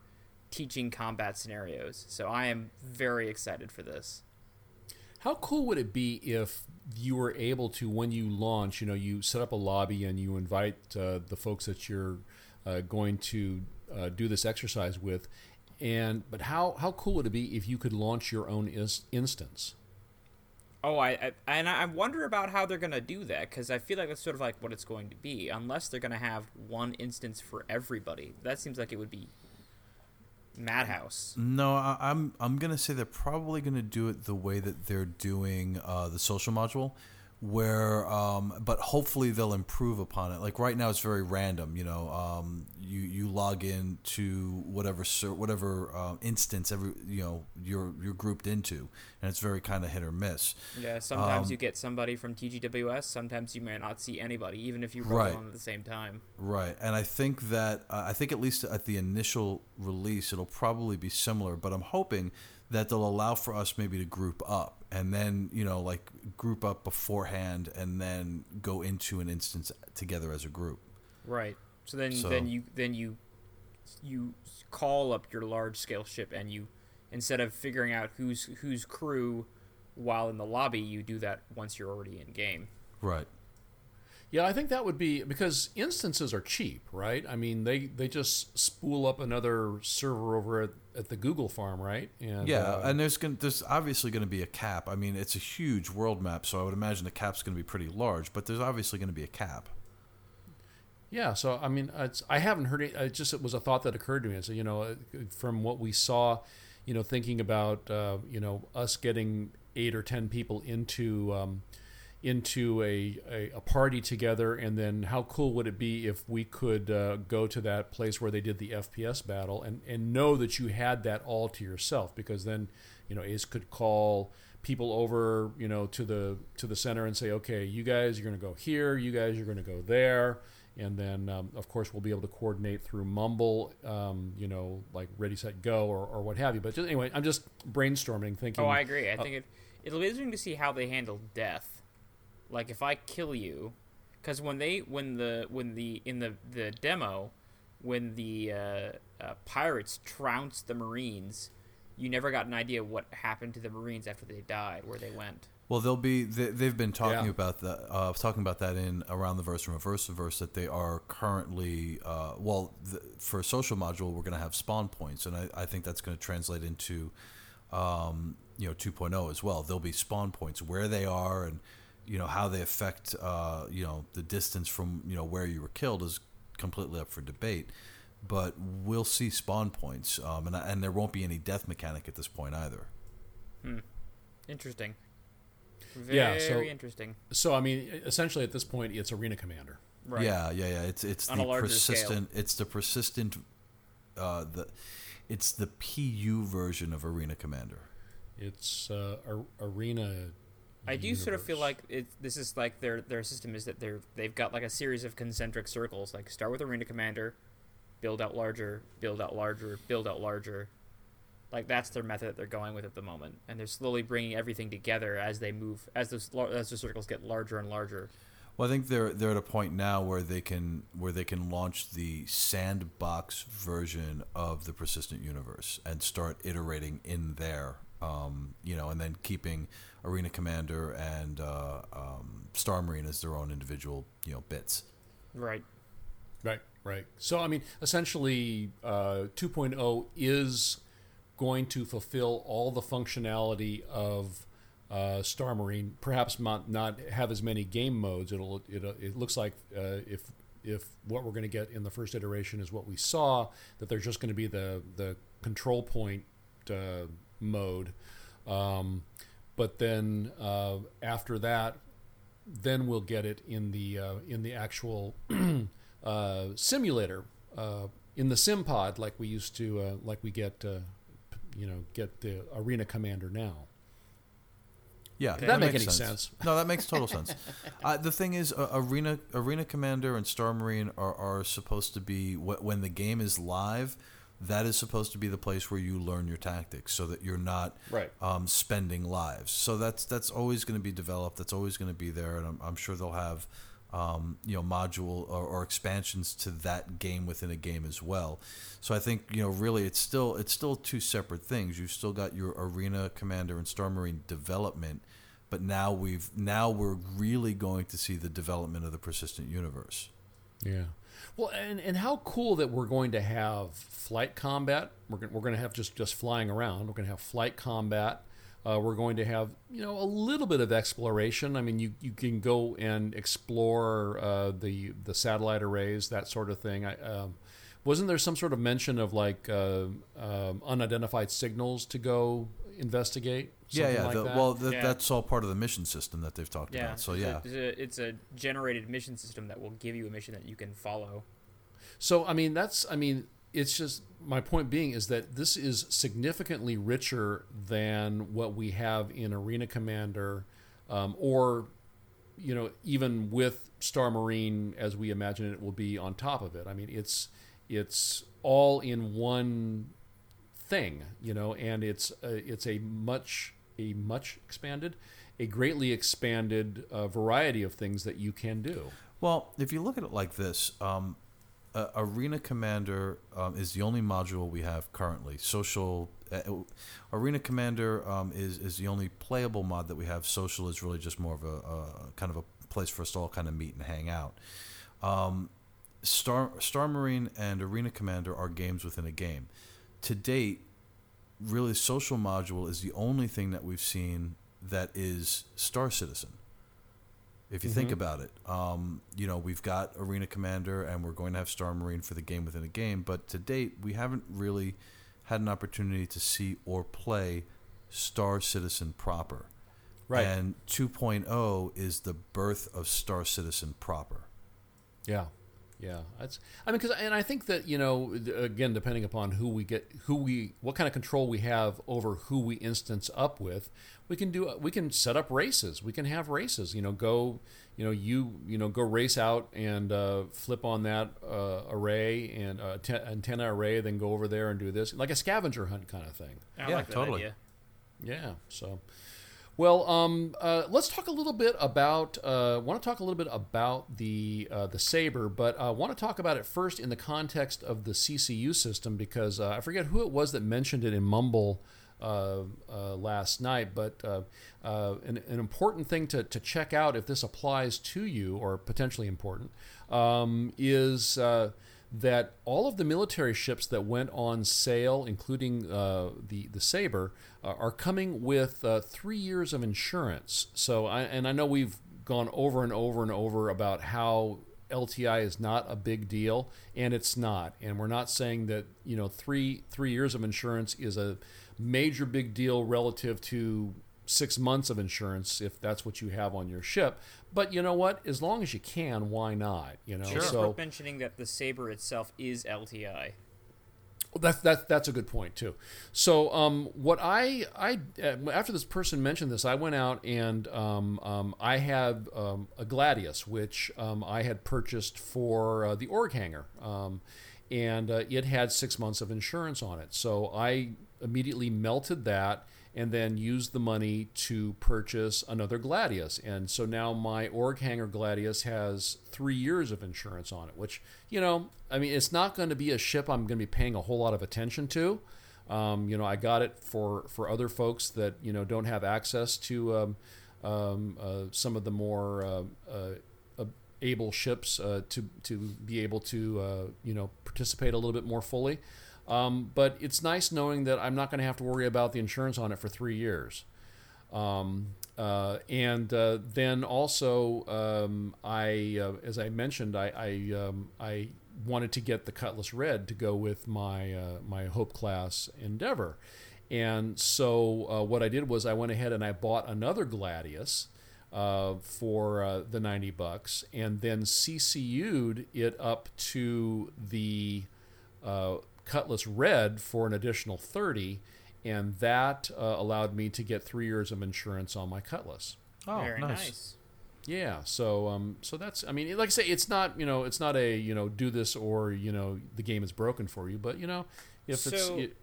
teaching combat scenarios. So I am very excited for this. How cool would it be if you were able to, when you launch, you know, you set up a lobby and you invite uh, the folks that you're uh, going to uh, do this exercise with, and but how how cool would it be if you could launch your own is- instance? Oh, I, I and I wonder about how they're gonna do that because I feel like that's sort of like what it's going to be, unless they're gonna have one instance for everybody. That seems like it would be madhouse. No, I, I'm I'm gonna say they're probably gonna do it the way that they're doing uh, the social module, where um, but hopefully they'll improve upon it. Like right now, it's very random. You know, um, you you log in to whatever whatever uh, instance every you know you're you're grouped into, and it's very kind of hit or miss. Yeah, sometimes Um, you get somebody from TGWS. Sometimes you may not see anybody, even if you roll Right. on at the same time. Right, and I think that uh, I think at least at the initial release, it'll probably be similar. But I'm hoping that they'll allow for us maybe to group up, and then you know, like group up beforehand, and then go into an instance together as a group. Right. So then, So- then you then you you call up your large scale ship, and you instead of figuring out who's whose crew while in the lobby, you do that once you're already in game. Right. Yeah, I think that would be because instances are cheap, right? I mean, they they just spool up another server over at, at the Google farm, right? And Yeah, uh, and there's gonna, there's obviously going to be a cap. I mean, it's a huge world map, so I would imagine the cap's going to be pretty large. But there's obviously going to be a cap. Yeah, so I mean, it's, I haven't heard it. It just it was a thought that occurred to me. So you know, uh, from what we saw, you know, thinking about uh, you know us getting eight or ten people into um, into a, a, a party together, and then how cool would it be if we could uh, go to that place where they did the FPS battle and and know that you had that all to yourself, because then you know Ace could call people over you know to the to the center and say okay you guys you're going to go here you guys you're going to go there and then um, of course we'll be able to coordinate through mumble um, you know like ready set go or, or what have you but just, anyway i'm just brainstorming thinking Oh, I agree. I uh, think it it'll be interesting to see how they handle death. Like if I kill you, because when they when the when the in the the demo when the uh, uh, pirates trounced the marines, you never got an idea what happened to the marines after they died, where they went. Well, they'll be. They, they've been talking Yeah. about that. Uh, talking about that in around the verse and reverse the verse that they are currently. Uh, well, the, for a social module, we're going to have spawn points, and I, I think that's going to translate into, um, you know, 2.0 as well. There'll be spawn points where they are, and you know how they affect. Uh, you know, the distance from you know where you were killed is completely up for debate. But we'll see spawn points, um, and and there won't be any death mechanic at this point either. Hmm. Interesting. Very Yeah, so- interesting. so i mean essentially at this point it's arena commander Right. Yeah, yeah, yeah. It's it's On the a larger scale. persistent. It's the persistent. Uh, the, it's the PU version of Arena Commander. it's uh, ar- arena I do sort of feel like it, this is like their their system is that they're they've got like a series of concentric circles. Like start with arena commander, build out larger, build out larger, build out larger, Like that's their method that they're going with at the moment, and they're slowly bringing everything together as they move, as the as the circles get larger and larger. Well, I think they're they're at a point now where they can where they can launch the sandbox version of the persistent universe and start iterating in there. Um, you know, and then keeping Arena Commander and uh, um, Star Marine as their own individual you know bits. Right. Right, right. So, I mean, essentially, uh, 2.0 is going to fulfill all the functionality of uh, Star Marine. Perhaps not, not have as many game modes. It'll it, it looks like uh, if if what we're going to get in the first iteration is what we saw, that there's just going to be the the control point uh, mode. Um, but then uh, after that, then we'll get it in the uh, in the actual uh, simulator uh, in the sim pod like we used to uh, like we get uh, you know get the arena commander now Yeah, Did that make makes any sense? No, that makes total sense. Uh, the thing is, uh, arena arena commander and Star Marine are, are supposed to be wh- when the game is live. That is supposed to be the place where you learn your tactics, so that you're not Right. um, spending lives. So that's that's always going to be developed. That's always going to be there, and I'm, I'm sure they'll have um, you know module or, or expansions to that game within a game as well. So I think you know really it's still it's still two separate things. You've still got your arena commander and Star Marine development, but now we've now we're really going to see the development of the persistent universe. Yeah. Well, and, and how cool that we're going to have flight combat. We're going, we're going to have just, just flying around. We're going to have flight combat. Uh, we're going to have you know a little bit of exploration. I mean, you, you can go and explore uh, the the satellite arrays, that sort of thing. I, um, wasn't there some sort of mention of like uh, um, unidentified signals to go investigate? Yeah, Something yeah. like the, that? Well, th- Yeah. that's all part of the mission system that they've talked Yeah. about. So yeah, it's, a, it's a generated mission system that will give you a mission that you can follow. So I mean that's I mean it's just my point being is that this is significantly richer than what we have in Arena Commander, um, or you know even with Star Marine as we imagine it will be on top of it. I mean it's it's all in one thing, you know, and it's a, it's a much a much expanded, a greatly expanded uh, variety of things that you can do. Well, if you look at it like this, um, uh, Arena Commander um, is the only module we have currently. Social uh, Arena Commander um, is is the only playable mod that we have. Social is really just more of a, a kind of a place for us to all kind of meet and hang out. Um, Star Star Marine and Arena Commander are games within a game. To date, really, Social module is the only thing that we've seen that is Star Citizen if you think about it. Um, you know, we've got Arena Commander and we're going to have Star Marine for the game within a game, but to date, we haven't really had an opportunity to see or play Star Citizen proper. Right. And 2.0 is the birth of Star Citizen proper. Yeah, yeah. That's. I mean, because and I think that you know, again, depending upon who we get, who we, what kind of control we have over who we instance up with, we can do. We can set up races. We can have races. You know, go. You know, you you know, go race out and uh, flip on that uh, array and uh, te- antenna array, then go over there and do this, like a scavenger hunt kind of thing. I Yeah, like totally. idea. Yeah. So, well, um, uh, let's talk a little bit about. Uh, want to talk a little bit about the uh, the sabre, but I want to talk about it first in the context of the CCU system because uh, I forget who it was that mentioned it in Mumble. Uh, uh, last night, but uh, uh, an, an important thing to, to check out if this applies to you, or potentially important, um, is uh, that all of the military ships that went on sale, including uh, the the Sabre, uh, are coming with uh, three years of insurance. So, I, and I know we've gone over and over and over about how LTI is not a big deal, and it's not. And we're not saying that you know three three years of insurance is a major big deal relative to six months of insurance if that's what you have on your ship. But you know what? As long as you can, why not? You know. Is So mentioning that the sabre itself is LTI. that's that's that's a good point too. So um, what I I uh, after this person mentioned this, I went out and um, um, I had um, a Gladius, which um, I had purchased for uh, the org hanger, um, and uh, it had six months of insurance on it. So I immediately melted that and then use the money to purchase another Gladius. And so now my Org Hanger Gladius has three years of insurance on it, which, you know, I mean, it's not going to be a ship I'm going to be paying a whole lot of attention to. Um, you know, I got it for, for other folks that, you know, don't have access to um, um, uh, some of the more uh, uh, able ships uh, to, to be able to, uh, you know, participate a little bit more fully. Um, but it's nice knowing that I'm not going to have to worry about the insurance on it for three years. Um, uh, and uh, then also, um, I, uh, as I mentioned, I I, um, I, wanted to get the Cutlass Red to go with my uh, my Hope class Endeavor, and so uh, what I did was I went ahead and I bought another Gladius. Uh, for the 90 bucks and then CCU'd it up to the Cutlass Red for an additional 30 and that uh, allowed me to get three years of insurance on my Cutlass. Oh, Very nice. nice. Yeah, so um, so that's I mean, like I say, it's not you know, it's not a you know, do this or you know, the game is broken for you, but you know, if it's it,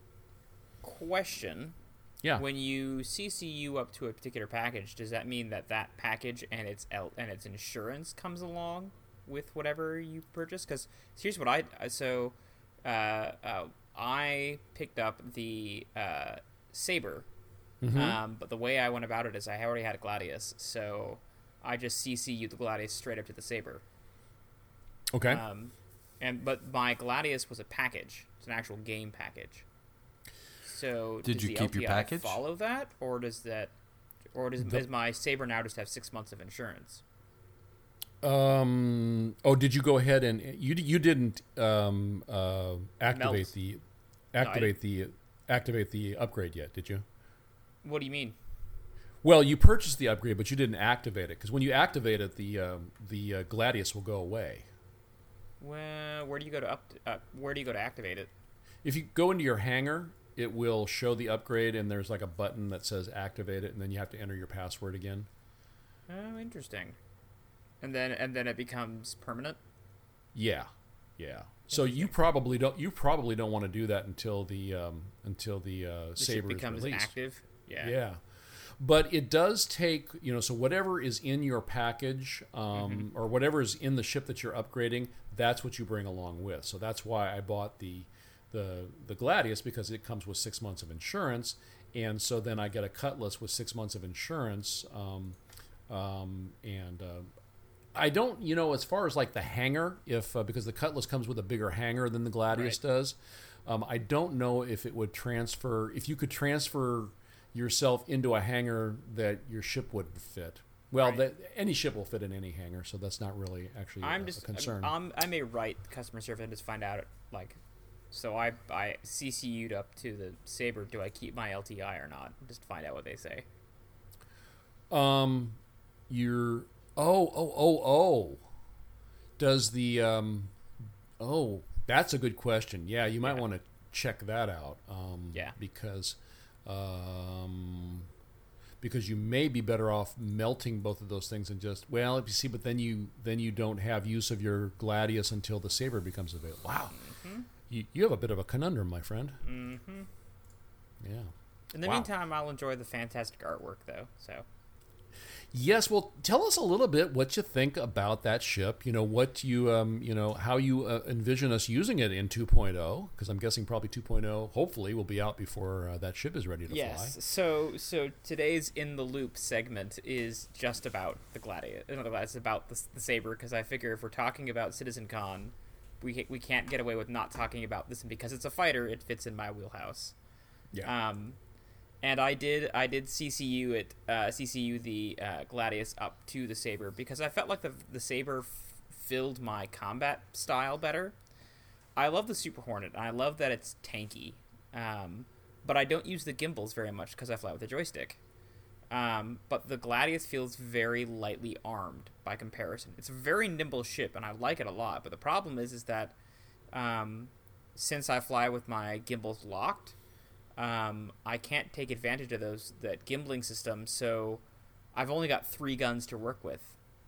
Question: yeah, When you CCU up to a particular package, does that mean that that package and its L- and its insurance comes along with whatever you purchase? Because here's what I I- so I picked up the uh, Sabre, Mm-hmm. um, but the way I went about it is I already had a Gladius, so I just CCU the Gladius straight up to the Sabre. okay. Um, and but my Gladius was a package. It's an actual game package. So Did does you the keep your package? Follow that, or does that, or does, The- does my Sabre now just have six months of insurance? Um. Oh, did you go ahead and you you didn't um uh activate Melt. the activate the activate the upgrade yet? Did you? What do you mean? Well, you purchased the upgrade, but you didn't activate it because when you activate it, the um, the uh, Gladius will go away. Well, where do you go to up? Uh, where do you go to activate it? If you go into your hangar, it will show the upgrade, and there's like a button that says activate it, and then you have to enter your password again. Oh, interesting. And then and then it becomes permanent. Yeah, yeah. So you probably don't you probably don't want to do that until the um, until the uh, The sabre is becomes released. active. Yeah. Yeah. But it does take, you know, so whatever is in your package um, Mm-hmm. or whatever is in the ship that you're upgrading, that's what you bring along with. So that's why I bought the the the Gladius because it comes with six months of insurance, and so then I get a Cutlass with six months of insurance, um, um, and uh, I don't, you know, as far as like the hanger, if uh, because the Cutlass comes with a bigger hanger than the Gladius Right. does, um, I don't know if it would transfer, if you could transfer yourself into a hanger that your ship wouldn't fit. Well, Right. that, any ship will fit in any hangar, so that's not really actually I'm a, just a concern. I'm, I may write customer service and just find out like, so I I CCU'd up to the Sabre. Do I keep my LTI or not? Just find out what they say. Um, you're oh oh oh oh. Does the um, oh that's a good question. Yeah, you might Yeah. want to check that out. Um, Yeah. because um, because you may be better off melting both of those things and just well, if you see, but then you then you don't have use of your gladius until the sabre becomes available. Wow, you you have a bit of a conundrum, my friend. Mm-hmm. Yeah. In the Wow. meantime, I'll enjoy the fantastic artwork though. So Yes, well, tell us a little bit what you think about that ship. You know, what you, um, you know, how you uh, envision us using it in 2.0, because I'm guessing probably 2.0, hopefully, will be out before uh, that ship is ready to fly. yes, so so today's in the loop segment is just about the gladiator. In other words, it's about the, the sabre because I figure if we're talking about Citizen Con, we we can't get away with not talking about this, and because it's a fighter, it fits in my wheelhouse. Yeah. Um, and I did I did CCU it uh, CCU the uh, Gladius up to the sabre because I felt like the the sabre f- filled my combat style better. I love the Super Hornet. and I love that it's tanky, um, but I don't use the gimbals very much because I fly with a joystick. Um, but the Gladius feels very lightly armed by comparison. It's a very nimble ship, and I like it a lot. But the problem is, is that um, since I fly with my gimbals locked, um, I can't take advantage of those that gimbling system. So I've only got three guns to work with,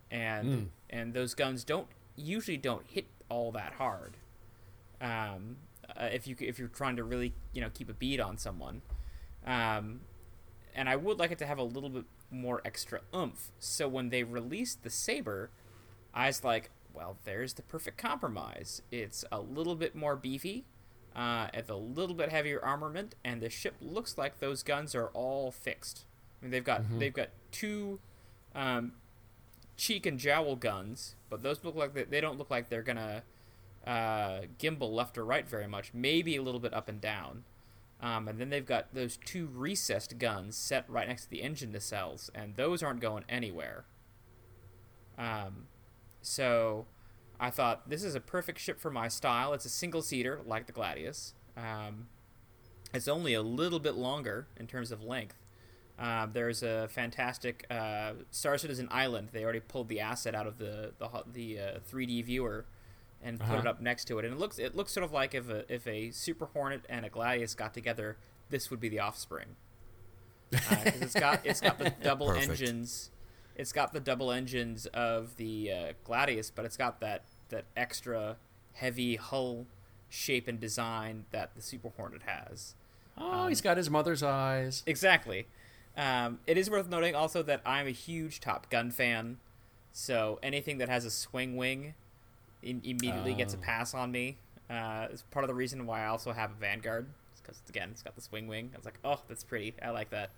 and Mm. and those guns don't usually don't hit all that hard. Um, uh, if you if you're trying to really you know keep a bead on someone. Um, and I would like it to have a little bit more extra oomph. So when they released the sabre, I was like, well, there's the perfect compromise. It's a little bit more beefy, uh, a little bit heavier armament, and the ship looks like those guns are all fixed. I mean, they've got they've got two um, cheek and jowl guns, but those look like they, they don't look like they're gonna uh, gimbal left or right very much. Maybe a little bit up and down. Um, and then they've got those two recessed guns set right next to the engine nacelles, and those aren't going anywhere. Um, so I thought this is a perfect ship for my style. It's a single seater, like the Gladius. Um, it's only a little bit longer in terms of length. Um, there's a fantastic uh, Star Citizen Island. They already pulled the asset out of the the, the uh, 3D viewer and put it Uh-huh. up next to it, and it looks it looks sort of like if a if a Super Hornet and a Gladius got together, this would be the offspring. Uh it's got it's got the double Perfect. engines. It's got the double engines of the uh, Gladius, but it's got that that extra heavy hull shape and design that the Super Hornet has. Oh, he's got his mother's eyes. Exactly. Um, it is worth noting also that I'm a huge Top Gun fan, so anything that has a swing wing im- immediately gets a Oh. pass on me. Uh, it's part of the reason why I also have a Vanguard, because again, it's got the swing wing. I was like, oh, that's pretty. I like that.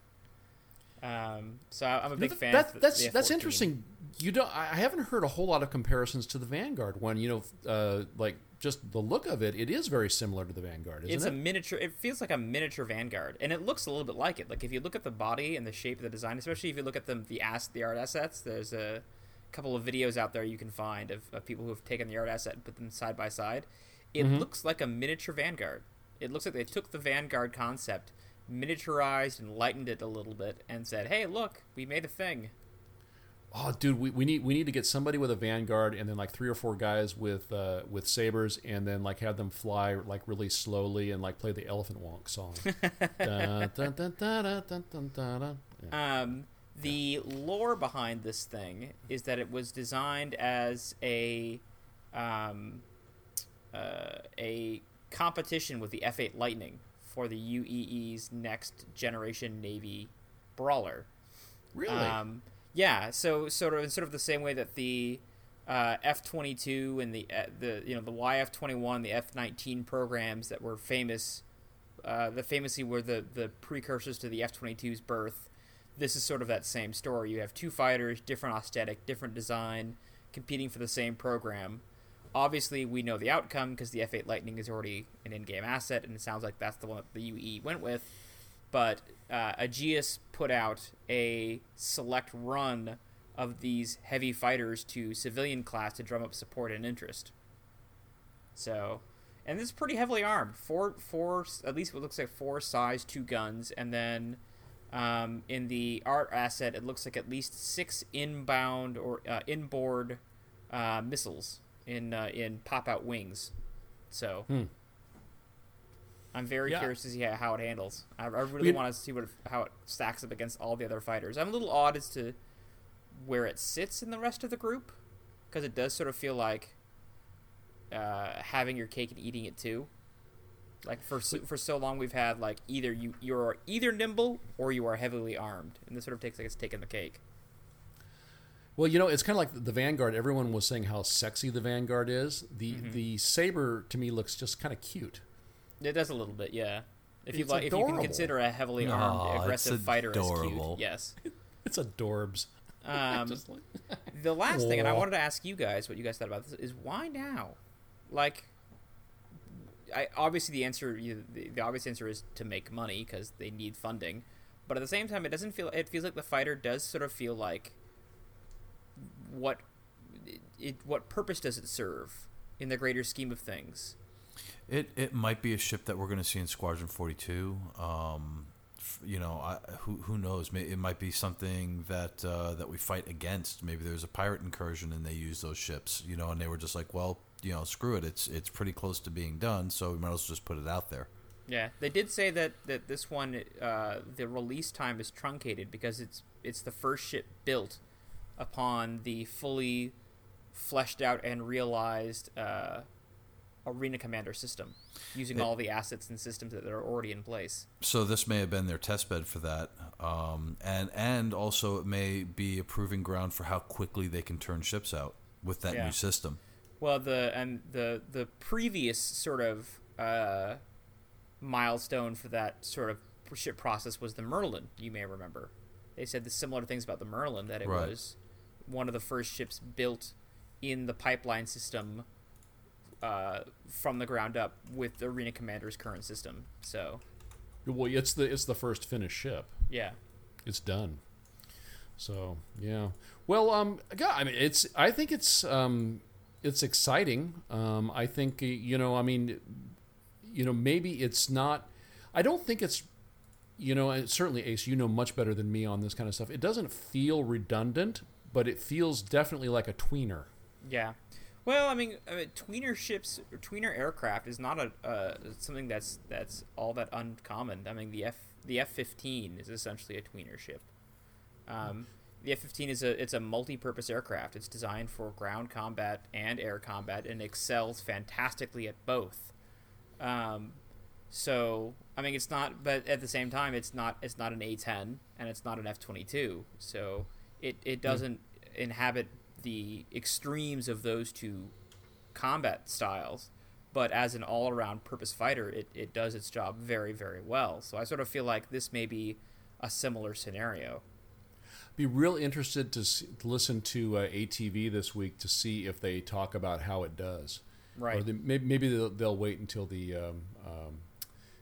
Um, so I'm a big Th- fan. that- of the- that's the that's interesting. You don't. I haven't heard a whole lot of comparisons to the Vanguard one. You know, uh, like just the look of it, it is very similar to the Vanguard, isn't it's it? a miniature. It feels like a miniature Vanguard, and it looks a little bit like it. Like if you look at the body and the shape of the design, especially if you look at them the ass the art assets. There's a couple of videos out there you can find of, of people who have taken the art asset and put them side by side. It Mm-hmm. looks like a miniature Vanguard. It looks like they took the Vanguard concept, miniaturized and lightened it a little bit and said, "Hey, look, we made a thing." Oh, dude, we, we need we need to get somebody with a vanguard and then like three or four guys with uh, with sabres and then like have them fly like really slowly and like play the elephant wonk song. Um, the lore behind this thing is that it was designed as a um, uh, a competition with the F8 Lightning for the UEE's next generation Navy brawler. Really? Um, yeah. So sort of in sort of the same way that the uh, F twenty two and the uh, the you know the YF twenty one, the F nineteen programs that were famous, uh, that famously were the the precursors to the F 22s birth. This is sort of that same story. You have two fighters, different aesthetic, different design, competing for the same program. Obviously, we know the outcome because the F8 Lightning is already an in-game asset, and it sounds like that's the one that the UE went with but uh, Aegis put out a select run of these heavy fighters to civilian class to drum up support and interest. So, and this is pretty heavily armed. Four, four, at least what looks like four size two guns, and then um, in the art asset, it looks like at least six inbound or uh, inboard uh, missiles in uh, in pop out wings. So. Hmm. I'm very Yeah. curious to see how, it handles. I, I really want to see what it, how it stacks up against all the other fighters. I'm a little odd as to where it sits in the rest of the group because it does sort of feel like uh, having your cake and eating it too. Like for so, for so long, we've had like either you you're either nimble or you are heavily armed, and this sort of takes like it's taking the cake. Well, you know, it's kind of like the Vanguard. Everyone was saying how sexy the Vanguard is. The Mm-hmm. the sabre to me looks just kind of cute. It does a little bit, yeah. If you It's like, if you can consider a heavily armed, it's aggressive fighter as adorable. cute, yes. It's adorbs. Um, like- The last thing, and I wanted to ask you guys what you guys thought about this, is why now? Like, I obviously the answer, you, the, the obvious answer is to make money because they need funding, but at the same time, it doesn't feel. It feels like the fighter does sort of feel like what it, it what purpose does it serve in the greater scheme of things? It it might be a ship that we're going to see in Squadron Forty Two. Um, you know, I, who who knows? It might be something that uh, that we fight against. Maybe there's a pirate incursion and they use those ships. You know, and they were just like, well, you know, screw it. It's it's pretty close to being done, so we might as well just put it out there. Yeah, they did say that that this one, uh, the release time is truncated because it's it's the first ship built upon the fully fleshed out and realized uh, Arena Commander system, using all the assets and systems that are already in place. So this may have been their test bed for that, um, and and also it may be a proving ground for how quickly they can turn ships out with that Yeah. new system. Well, the and the the previous sort of uh, milestone for that sort of ship process was the Merlin. You may remember. They said the similar things about the Merlin that it Right. was one of the first ships built in the pipeline system uh, from the ground up with Arena Commander's current system. So Well, it's the it's the first finished ship. yeah, It's done. So yeah. Well, um, God, I mean, it's. I think it's um, it's exciting. Um, I think you know. I mean, you know, maybe it's not. I don't think it's. You know, and certainly Ace, you know much better than me on this kind of stuff. It doesn't feel redundant, but it feels definitely like a tweener. Yeah. Well, I mean, I mean tweener ships, or tweener aircraft is not a uh, something that's that's all that uncommon. I mean, the F the F fifteen is essentially a tweener ship. Um, the F fifteen is a it's a multi-purpose aircraft. It's designed for ground combat and air combat, and excels fantastically at both. Um, so I mean, it's not, but at the same time, it's not it's not an A ten and it's not an F twenty two. So it it doesn't inhabit the extremes of those two combat styles. But as an all around purpose fighter, it, it does its job very, very well. So I sort of feel like this may be a similar scenario. Be real interested to, s to listen to uh, ATV this week to see if they talk about how it does. Right. Or they, maybe, maybe they'll, they'll wait until the um, um,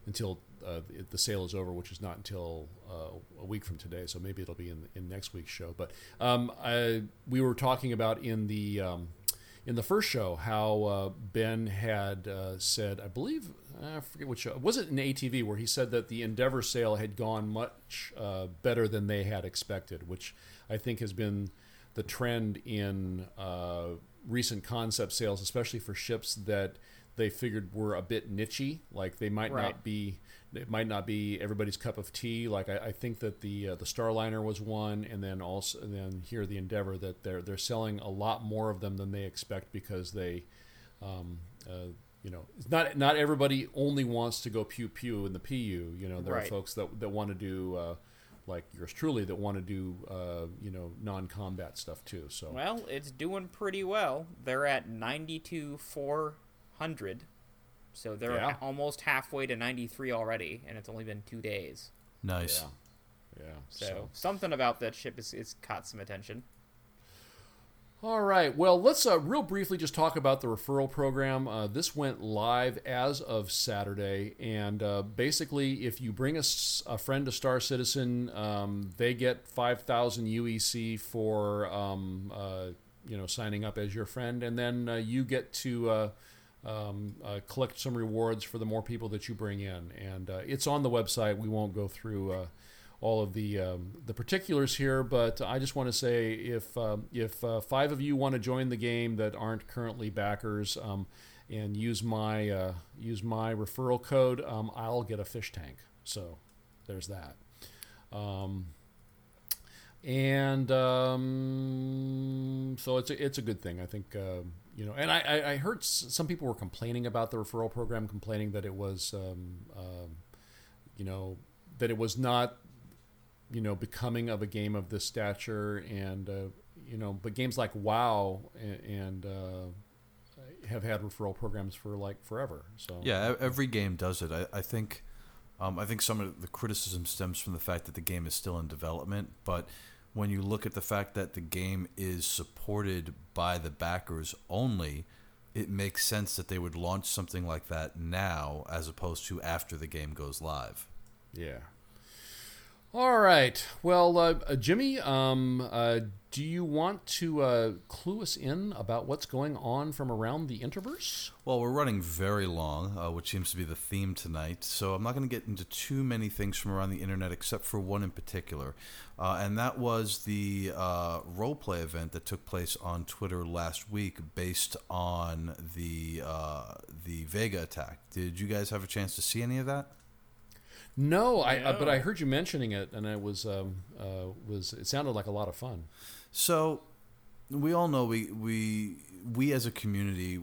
until uh, the, the sale is over, which is not until uh, a week from today. So maybe it'll be in, in next week's show. But um, I, we were talking about in the um, in the first show how uh, Ben had uh, said, I believe, I forget which show, was it in ATV where he said that the Endeavor sale had gone much uh, better than they had expected, which I think has been the trend in uh, recent concept sales, especially for ships that they figured were a bit nichey, like they might Right. not be. It might not be everybody's cup of tea. Like I, I think that the uh, the Starliner was one, and then also and then here the Endeavor that they're they're selling a lot more of them than they expect because they, um, uh, you know, it's not not everybody only wants to go pew pew in the PU. You know, there Right. are folks that that want to do. Uh, like yours truly, that want to do, uh, you know, non-combat stuff too. So Well, it's doing pretty well. They're at 92 400. So they're Yeah. almost halfway to 93 already, and it's only been two days. Nice. yeah, yeah. So, something about that ship is, is caught some attention. All right. Well, let's uh, real briefly just talk about the referral program. Uh, this went live as of Saturday, and uh, basically, if you bring a, s- a friend to Star Citizen, um, they get five thousand UEC for um, uh, you know signing up as your friend, and then uh, you get to. Um, uh, collect some rewards for the more people that you bring in, and uh, it's on the website. We won't go through uh, all of the um, the particulars here, but I just want to say if um, if uh, five of you want to join the game that aren't currently backers um, and use my uh, use my referral code, um, I'll get a fish tank. So there's that. And so it's a, it's a good thing. I think you know. And I, I, heard some people were complaining about the referral program, complaining that it was um, um, you know that it was not you know becoming of a game of this stature and uh, you know but games like wow and, and uh, have had referral programs for like forever so Yeah, every game does it. I, I think, um, I think some of the criticism stems from the fact that the game is still in development. But when you look at the fact that the game is supported by the backers only, it makes sense that they would launch something like that now as opposed to after the game goes live. yeah all right well uh, uh, jimmy um, uh, do you want to uh, clue us in about what's going on from around the interverse Well, we're running very long, uh, which seems to be the theme tonight. So I'm not going to get into too many things from around the internet, except for one in particular, uh, and that was the uh, roleplay event that took place on Twitter last week, based on the the Vega attack. Did you guys have a chance to see any of that? No, I, uh, but I heard you mentioning it, and it was um, uh, was it sounded like a lot of fun. So we all know we we we as a community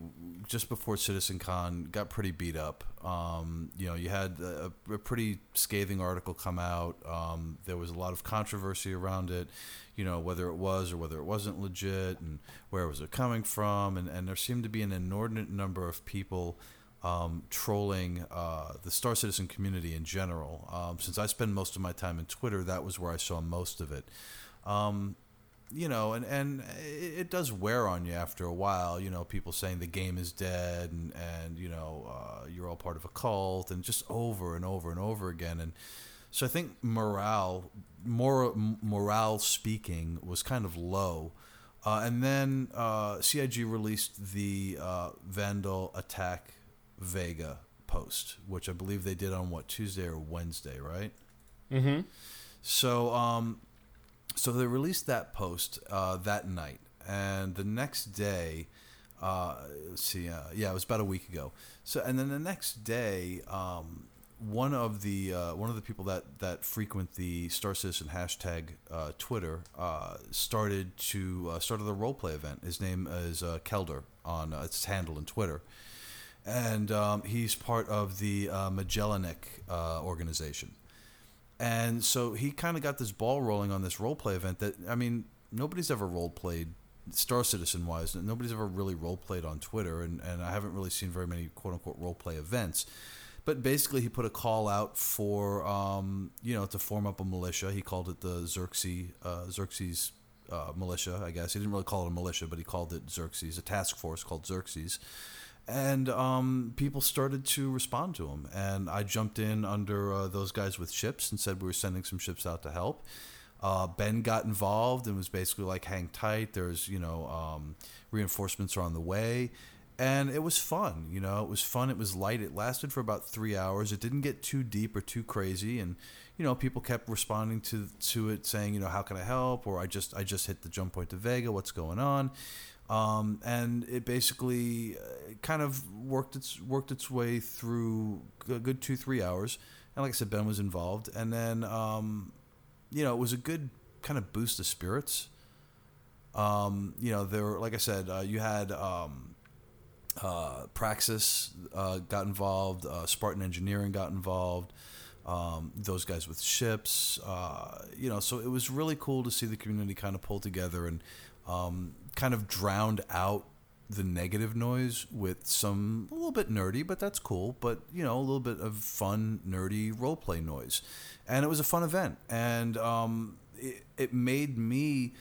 just before CitizenCon got pretty beat up. Um, you know, you had a, a, pretty scathing article come out. Um, there was a lot of controversy around it. You know, whether it was or whether it wasn't legit, and where was it coming from, and, and there seemed to be an inordinate number of people um, trolling uh, the Star Citizen community in general. Um, since I spend most of my time in Twitter, that was where I saw most of it. Um, you know, and, and it, does wear on you after a while. You know, people saying the game is dead, and and you know uh, you're all part of a cult, and just over and over and over again. And so I think morale, more morale speaking, was kind of low. Uh, and then uh, CIG released the uh, Vanduul attack Vega post, which I believe they did on what Tuesday or Wednesday, right? Mm-hmm. So, um, so they released that post uh, that night, and the next day, uh, let's see, uh, yeah, it was about a week ago. So, and then the next day, um, one of the uh, one of the people that that frequent the Star Citizen hashtag uh, Twitter uh, started to uh, started the role play event. His name is uh, Kelder on uh, its handle in Twitter, and um, he's part of the uh, Magellanic uh, organization. And so he kind of got this ball rolling on this role play event that I mean nobody's ever role played Star Citizen wise. Nobody's ever really role played on Twitter, and, and I haven't really seen very many quote unquote role play events. But basically, he put a call out for um, you know to form up a militia. He called it the Xerxes uh, Xerxes uh, militia. I guess he didn't really call it a militia, but he called it Xerxes, a task force called Xerxes and um, people started to respond to him. And I jumped in under uh, those guys with ships and said we were sending some ships out to help. Uh, ben got involved and was basically like, "Hang tight. There's you know um, reinforcements are on the way." And it was fun, you know. It was fun. It was light. It lasted for about three hours. It didn't get too deep or too crazy, and you know, people kept responding to to it, saying, you know, how can I help? Or I just I just hit the jump point to Vega. What's going on? Um, and it basically uh, kind of worked its worked its way through a good two three hours. And like I said, Ben was involved, and then um, you know it was a good kind of boost of spirits. Um, you know, there were, like I said, uh, you had um, uh, Praxis uh, got involved, uh, Spartan Engineering got involved. Um, those guys with ships, uh, you know, so it was really cool to see the community kind of pull together and um, kind of drowned out the negative noise with some a little bit nerdy, but that's cool. But you know, a little bit of fun, nerdy role play noise, and it was a fun event, and um, it, it made me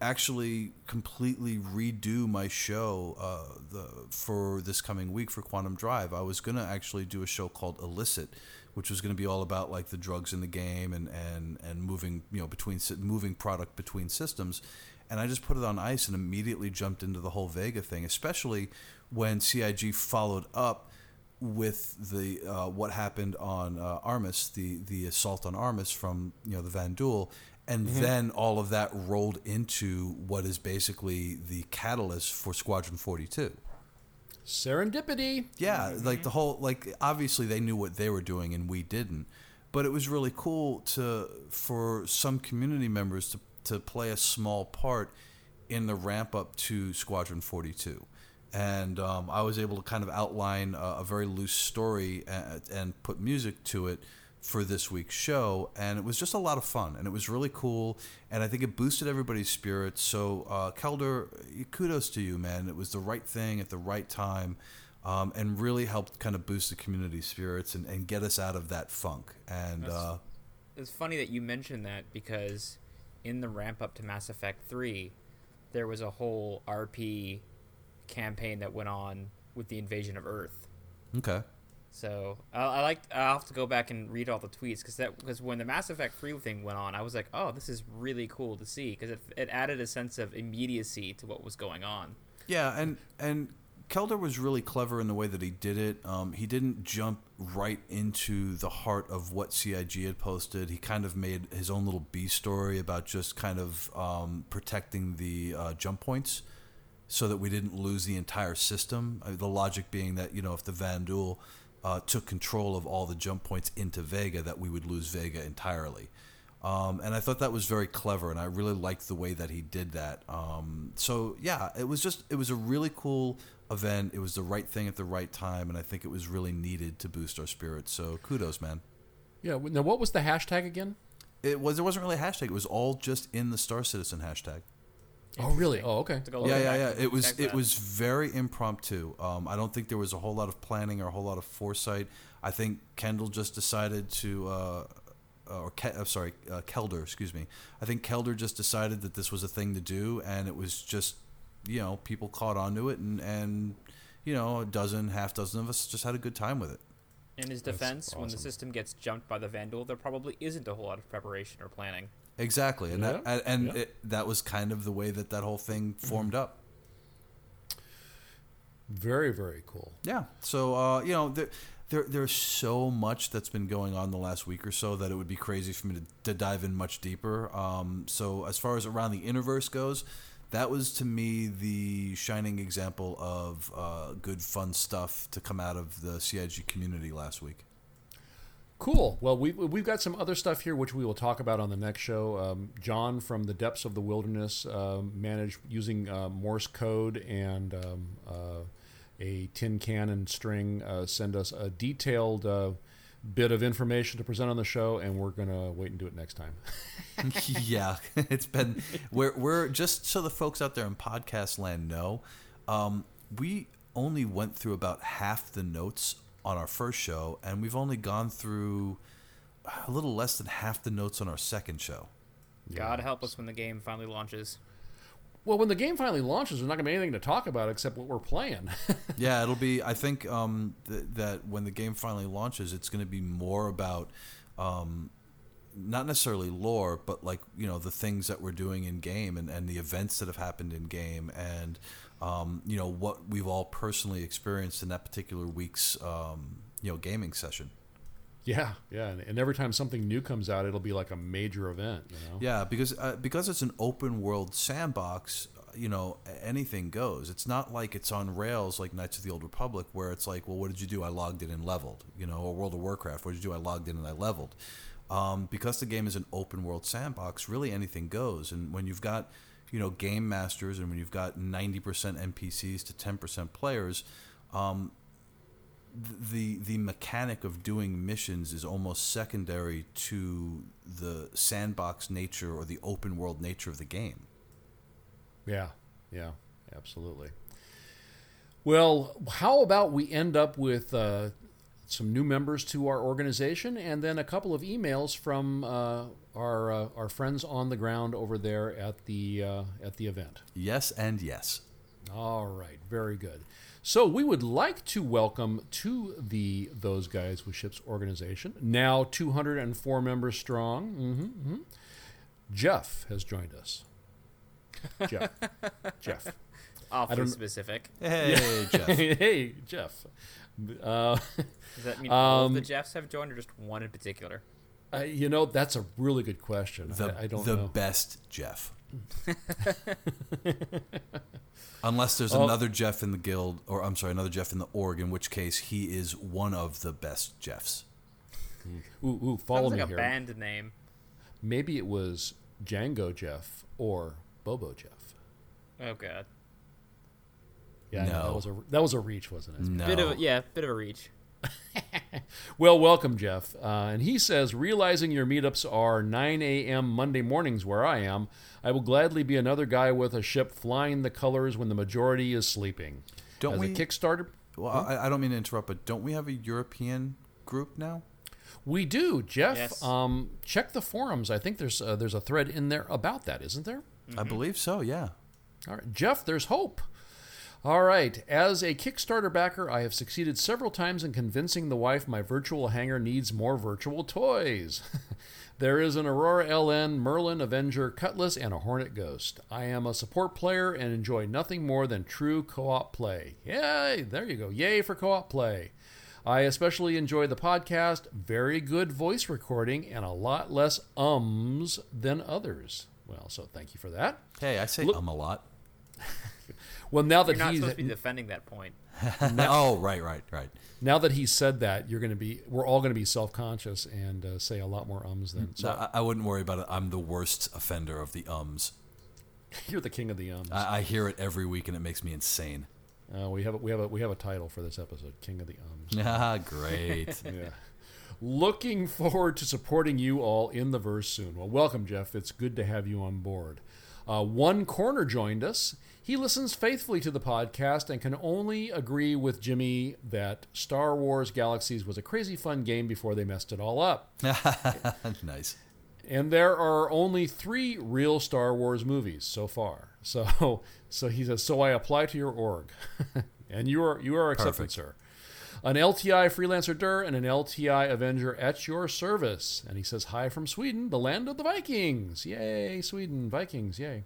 actually completely redo my show uh, the, for this coming week for Quantum Drive. I was gonna actually do a show called Illicit, which was to be all about like the drugs in the game and and and moving you know between moving product between systems and I just put it on ice and immediately jumped into the whole Vega thing, especially when CIG followed up with the uh, what happened on uh, Aremis, the the assault on Aremis from you know the Vanduul, and mm-hmm. then all of that rolled into what is basically the catalyst for Squadron Forty Two. Serendipity. Yeah, mm-hmm. like the whole like obviously they knew what they were doing and we didn't, but it was really cool to for some community members to to play a small part in the ramp up to Squadron 42. And um, I was able to kind of outline a, a very loose story and, and, put music to it for this week's show. And it was just a lot of fun. And it was really cool. And I think it boosted everybody's spirits. So, uh, Kelder, kudos to you, man. It was the right thing at the right time. Um, and really helped kind of boost the community spirits and, and get us out of that funk. And uh, it's funny that you mentioned that because in the ramp up to Mass Effect 3, there was a whole RP campaign that went on with the invasion of Earth. Okay. So I, I like. I'll have to go back and read all the tweets because that because when the Mass Effect 3 thing went on, I was like, oh, this is really cool to see because it, it added a sense of immediacy to what was going on. Yeah, and and Kelder was really clever in the way that he did it. Um, he didn't jump right into the heart of what CIG had posted. He kind of made his own little B story about just kind of um, protecting the uh, jump points so that we didn't lose the entire system. The logic being that, you know, if the Vanduul uh, took control of all the jump points into Vega, that we would lose Vega entirely. Um, and I thought that was very clever, and I really liked the way that he did that. Um, so yeah, it was just it was a really cool event. It was the right thing at the right time, and I think it was really needed to boost our spirits. So kudos, man. Yeah. Now, what was the hashtag again? It was It wasn't really a hashtag. It was all just in the Star Citizen hashtag. Oh, really? Oh, okay. To go look Yeah, yeah, yeah. It was it was very impromptu. Um, I don't think there was a whole lot of planning or a whole lot of foresight. I think Kendall just decided to, uh, or Ke- uh, sorry, uh, Kelder, excuse me. I think Kelder just decided that this was a thing to do, and it was just, you know, people caught onto it, and and you know, a dozen, half dozen of us just had a good time with it. In his That's defense, when the system gets jumped by the Vanduul, there probably isn't a whole lot of preparation or planning. Exactly, and that Yeah, and, and yeah. It, that was kind of the way that that whole thing formed up. Very, very cool. Yeah. So uh, you know, there, there there's so much that's been going on the last week or so that it would be crazy for me to, to dive in much deeper. Um, so as far as around the universe goes, that was to me the shining example of uh, good fun stuff to come out of the CIG community last week. Cool. Well, we've, we've got some other stuff here which we will talk about on the next show. Um, John from the depths of the wilderness um, managed using uh, Morse code and um, uh, a tin can and string uh, send us a detailed uh, bit of information to present on the show, and we're gonna wait and do it next time. yeah, it's been we're we're just so the folks out there in podcast land know, um, we only went through about half the notes on our first show, and we've only gone through a little less than half the notes on our second show. God help us when the game finally launches. Well, when the game finally launches, there's not gonna be anything to talk about except what we're playing. yeah, it'll be. I think um, th- that when the game finally launches, it's going to be more about. Um, not necessarily lore, but like you know the things that we're doing in game and, and the events that have happened in game, and um, you know what we've all personally experienced in that particular week's um, you know gaming session. Yeah, yeah, and, and every time something new comes out, it'll be like a major event. You know. Yeah, because uh, because it's an open world sandbox, you know, anything goes. It's not like it's on rails like Knights of the Old Republic, where it's like, well, what did you do? I logged in and leveled. You know, or World of Warcraft, what did you do? I logged in and I leveled. Um, because the game is an open world sandbox, really anything goes. And when you've got, you know, game masters, and when you've got ninety percent NPCs to ten percent players, um, the the mechanic of doing missions is almost secondary to the sandbox nature or the open world nature of the game. Yeah, yeah, absolutely. Well, how about we end up with uh, some new members to our organization, and then a couple of emails from uh, our uh, our friends on the ground over there at the uh, at the event. Yes and yes. All right, very good. So we would like to welcome to the Those Guys with Ships organization, now 204 members strong. hmm hmm Jeff has joined us. Jeff, Jeff. Awfully don't- specific. Hey, Jeff. hey, Jeff. Uh, Does that mean all of the Um, Jeffs have joined, or just one in particular? uh, you know, that's a really good question. The, I, I don't the know. best Jeff. Unless there's Oh. another Jeff in the guild, or I'm sorry, another Jeff in the org, in which case he is one of the best Jeffs. Ooh, ooh, follow Sounds me like a here. band name. Maybe it was Django Jeff or Bobo Jeff. Oh god. Yeah, No. that was a that was a reach, wasn't it? No. Bit of a, yeah, bit of a reach. Well, welcome, Jeff. Uh, and he says, realizing your meetups are 9 a.m. Monday mornings where I am, I will gladly be another guy with a ship flying the colors when the majority is sleeping. Don't As we- a Kickstarter, Well, I, I don't mean to interrupt, but don't we have a European group now? we do, Jeff. Yes. Um, check the forums. I think there's uh, there's a thread in there about that, isn't there? I believe so. Yeah. All right, Jeff, there's hope. All right, as a Kickstarter backer, I have succeeded several times in convincing the wife my virtual hangar needs more virtual toys. there is an Aurora LN, Merlin, Avenger, Cutlass, and a Hornet Ghost. I am a support player and enjoy nothing more than true co op play. Yay! There you go. Yay for co op play. I especially enjoy the podcast, very good voice recording, and a lot less ums than others. Well, so thank you for that. Hey, I say Look- um a lot. Well, now that You're not he's supposed to be defending that point. oh, right, right, right. now that he said that, you're going to be we're all going to be self conscious and uh, say a lot more ums than so. No, I, I wouldn't worry about it. I'm the worst offender of the ums. You're the king of the ums. I, I hear it every week, and it makes me insane. Uh, we have a, we have a, we have a title for this episode, King of the Ums. Ah, great. yeah. Looking forward to supporting you all in the verse soon. Well, welcome, Jeff. It's good to have you on board. Uh, One Corner joined us. He listens faithfully to the podcast and can only agree with Jimmy that Star Wars Galaxies was a crazy fun game before they messed it all up. nice. And there are only three real Star Wars movies so far. So, so he says, so I apply to your org, and you are you are accepted, Perfect. sir. An LTI freelancer Dur and an LTI Avenger at your service. And he says, hi from Sweden, the land of the Vikings. Yay, Sweden, Vikings, yay.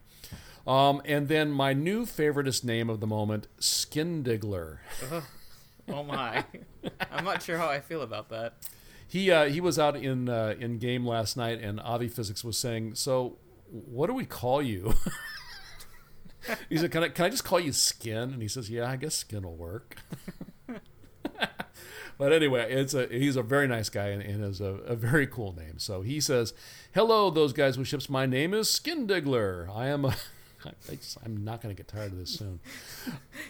Um, and then my new favoritist name of the moment, Skindigler. Oh my! I'm not sure how I feel about that. He uh, he was out in uh, in game last night, and Avi Physics was saying, "So, what do we call you?" he said, "Can I can I just call you Skin?" And he says, "Yeah, I guess Skin will work." but anyway, it's a he's a very nice guy and, and is a, a very cool name. So he says, "Hello, those guys with ships. My name is Skin Diggler. I am a." I'm not going to get tired of this soon.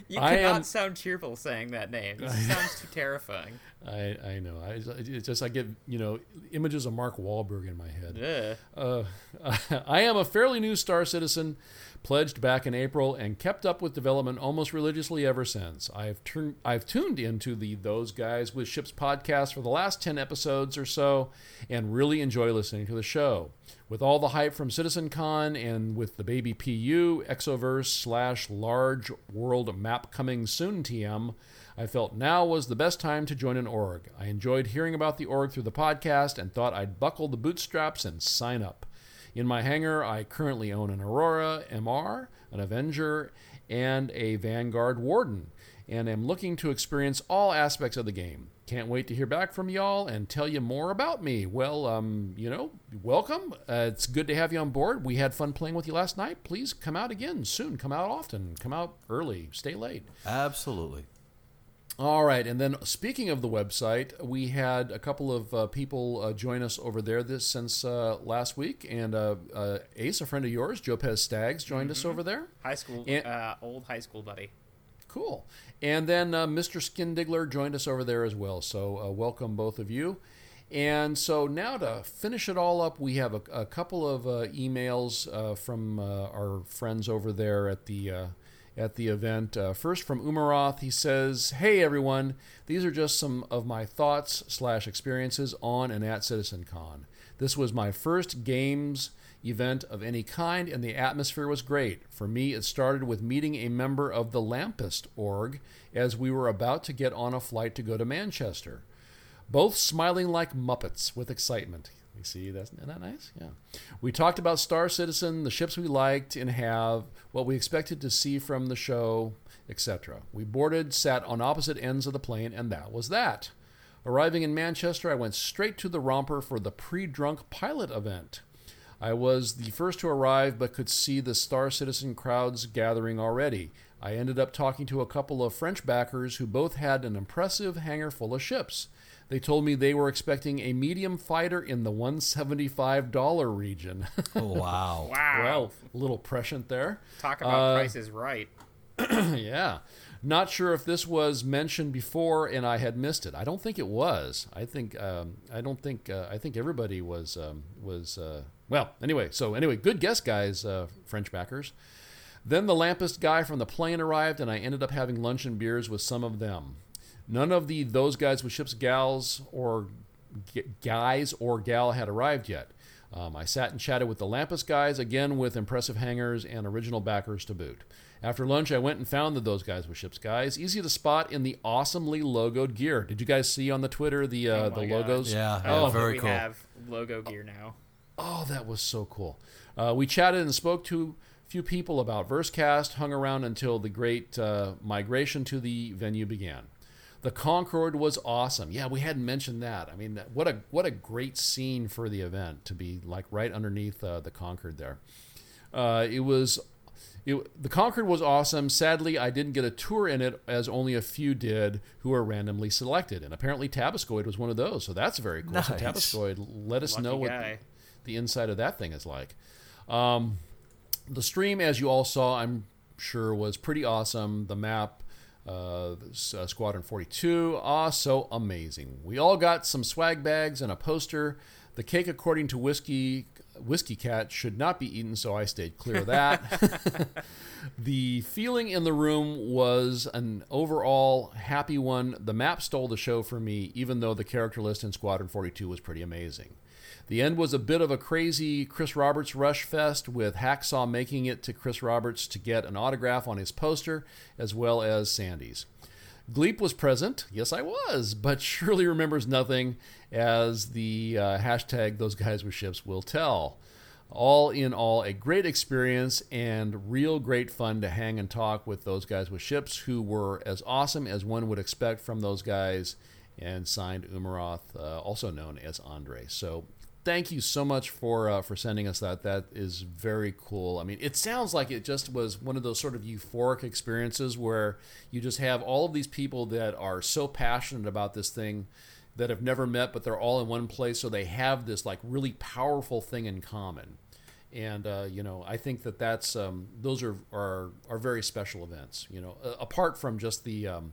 You I cannot am- sound cheerful saying that name. It sounds too terrifying. I, I know. I, it's just I get you know images of Mark Wahlberg in my head. Ugh. Uh, I am a fairly new Star Citizen, pledged back in April, and kept up with development almost religiously ever since. I've turned, I've tuned into the Those Guys with Ships podcast for the last ten episodes or so, and really enjoy listening to the show. With all the hype from CitizenCon and with the baby PU Exoverse slash Large World Map coming soon TM. I felt now was the best time to join an org. I enjoyed hearing about the org through the podcast and thought I'd buckle the bootstraps and sign up. In my hangar, I currently own an Aurora MR, an Avenger, and a Vanguard Warden, and am looking to experience all aspects of the game. Can't wait to hear back from y'all and tell you more about me. Well, um, you know, welcome. Uh, it's good to have you on board. We had fun playing with you last night. Please come out again soon. Come out often. Come out early. Stay late. Absolutely. All right, and then speaking of the website, we had a couple of uh, people uh, join us over there this since uh, last week, and uh, uh, Ace, a friend of yours, Jopez Staggs, joined us over there. High school, And- uh, old high school buddy. Cool. And then uh, Mr. Skindigler joined us over there as well. So uh, welcome both of you. And so now to finish it all up, we have a, a couple of uh, emails uh, from uh, our friends over there at the uh, at the event. Uh, first from Umaroth, he says, "Hey everyone, these are just some of my thoughts slash experiences on and at CitizenCon. This was my first games." event of any kind, and the atmosphere was great. For me, it started with meeting a member of the Lampist org as we were about to get on a flight to go to Manchester. Both smiling like Muppets with excitement. You see, that's isn't that nice? Yeah. We talked about Star Citizen, the ships we liked and have, what we expected to see from the show, etc. We boarded, sat on opposite ends of the plane, and that was that. Arriving in Manchester, I went straight to the romper for the pre drunk pilot event. I was the first to arrive, but could see the Star Citizen crowds gathering already. I ended up talking to a couple of French backers who both had an impressive hangar full of ships. They told me they were expecting a medium fighter in the $175 region. Wow. Wow. well, a little prescient there. Talk about Uh, prices right. yeah. Not sure if this was mentioned before and I had missed it. I don't think it was. I think um, I don't think uh, I think everybody was um, was uh, well. Anyway, so anyway, good guess, guys, uh, French backers. Then the lampist guy from the plane arrived, and I ended up having lunch and beers with some of them. None of the those guys with ships gals or g- guys or gal had arrived yet. Um, I sat and chatted with the Lampus guys, again with impressive hangers and original backers to boot. After lunch, I went and found the Those Guys with Ships guys. Easy to spot in the awesomely logoed gear. Did you guys see on the Twitter the uh, Oh the God. logos? Yeah, I yeah, love that very we cool. have logo gear now. Oh, that was so cool. Uh, we chatted and spoke to a few people about Versecast, hung around until the great uh, migration to the venue began. The Concord was awesome. Yeah, we hadn't mentioned that. I mean, that- what a what a great scene for the event to be like right underneath uh, the Concord there. Uh, it was it, the Concord was awesome. Sadly, I didn't get a tour in it, as only a few did who were randomly selected. And apparently, Tabascoid was one of those. So that's very cool. So Nice. Tabascoid, let us know what guy. the inside of that thing is like. Um, the stream, as you all saw, I'm sure was pretty awesome. The map, uh, uh, Squadron 42, ah, so amazing. We all got some swag bags and a poster. The cake, according to whiskey whiskey cat, should not be eaten, so I stayed clear of that. the feeling in the room was an overall happy one. The map stole the show for me, even though the character list in Squadron 42 was pretty amazing. The end was a bit of a crazy Chris Roberts rush fest, with Hacksaw making it to Chris Roberts to get an autograph on his poster, as well as Sandi's. Gleep was present. Yes, I was, but surely remembers nothing, as the uh, hashtag those guys with ships will tell. All in all, a great experience and real great fun to hang and talk with those guys with ships who were as awesome as one would expect from those guys and signed Umaroth, uh, also known as Andre. So thank you so much for uh, for sending us that. That is very cool. I mean, it sounds like it just was one of those sort of euphoric experiences where you just have all of these people that are so passionate about this thing that have never met, but they're all in one place, so they have this like really powerful thing in common. And uh, you know, I think that that's um, those are, are are very special events. You know, apart from just the um,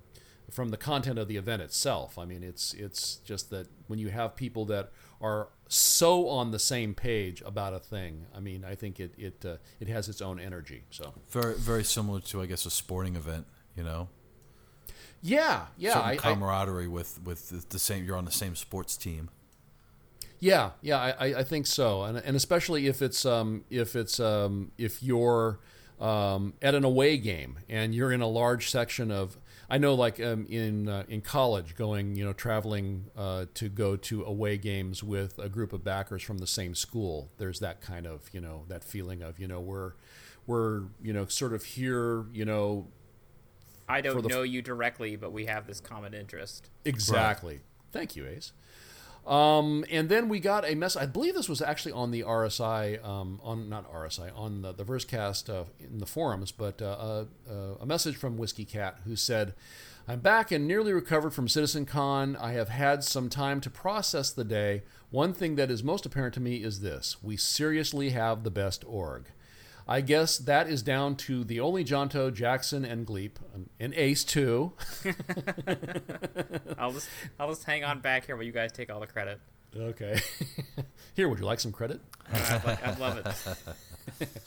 from the content of the event itself. I mean, it's it's just that when you have people that are so on the same page about a thing, I mean, I think it it uh, it has its own energy. So Very very similar to I guess a sporting event. You know, yeah, yeah, Certain I, I, camaraderie with with the, the same. You're on the same sports team. Yeah, yeah, I, I- I think so, and and especially if it's um if it's um if you're um at an away game and you're in a large section of I know like um, in uh, in college going you know traveling uh, to go to away games with a group of backers from the same school. There's that kind of you know that feeling of you know we're we're you know sort of here you know I don't know you directly, but we have this common interest. Exactly. Thank you, Ace. Um, and then we got a mess. I believe this was actually on the RSI, um, on not RSI, on the, the Versecast uh, in the forums, but uh, uh, a message from Whiskey Cat who said, "I'm back and nearly recovered from Citizen Con. I have had some time to process the day. One thing that is most apparent to me is this: we seriously have the best org." I guess that is down to the only Jonto, Jackson, and Gleep, and Ace too. I'll just I'll just hang on back here while you guys take all the credit. Okay. Here, would you like some credit? I'd, like, I'd love it.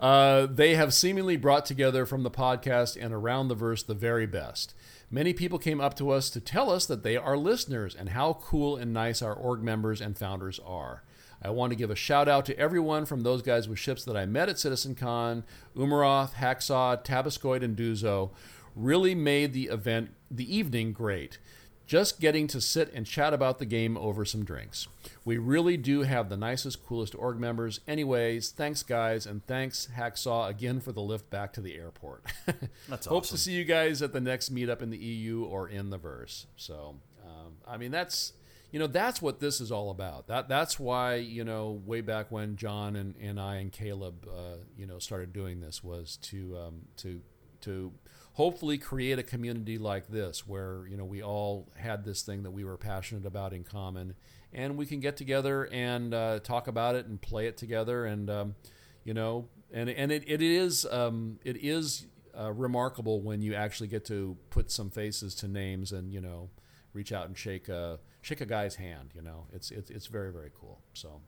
Uh, they have seemingly brought together from the podcast and around the verse the very best. Many people came up to us to tell us that they are listeners and how cool and nice our org members and founders are. I want to give a shout out to everyone from those guys with ships that I met at CitizenCon, Umaroth, Hacksaw, Tabascoid, and Duzo. Really made the event, the evening great. Just getting to sit and chat about the game over some drinks. We really do have the nicest, coolest org members. Anyways, thanks, guys, and thanks, Hacksaw, again for the lift back to the airport. That's awesome. Hope to see you guys at the next meetup in the EU or in the verse. So, um, I mean, that's you know that's what this is all about. That that's why you know way back when John and, and I and Caleb uh, you know started doing this was to um, to to hopefully create a community like this where you know we all had this thing that we were passionate about in common and we can get together and uh, talk about it and play it together and um, you know and and it, it is um, it is uh, remarkable when you actually get to put some faces to names and you know reach out and shake a shake a guy's hand you know it's it's, it's very very cool so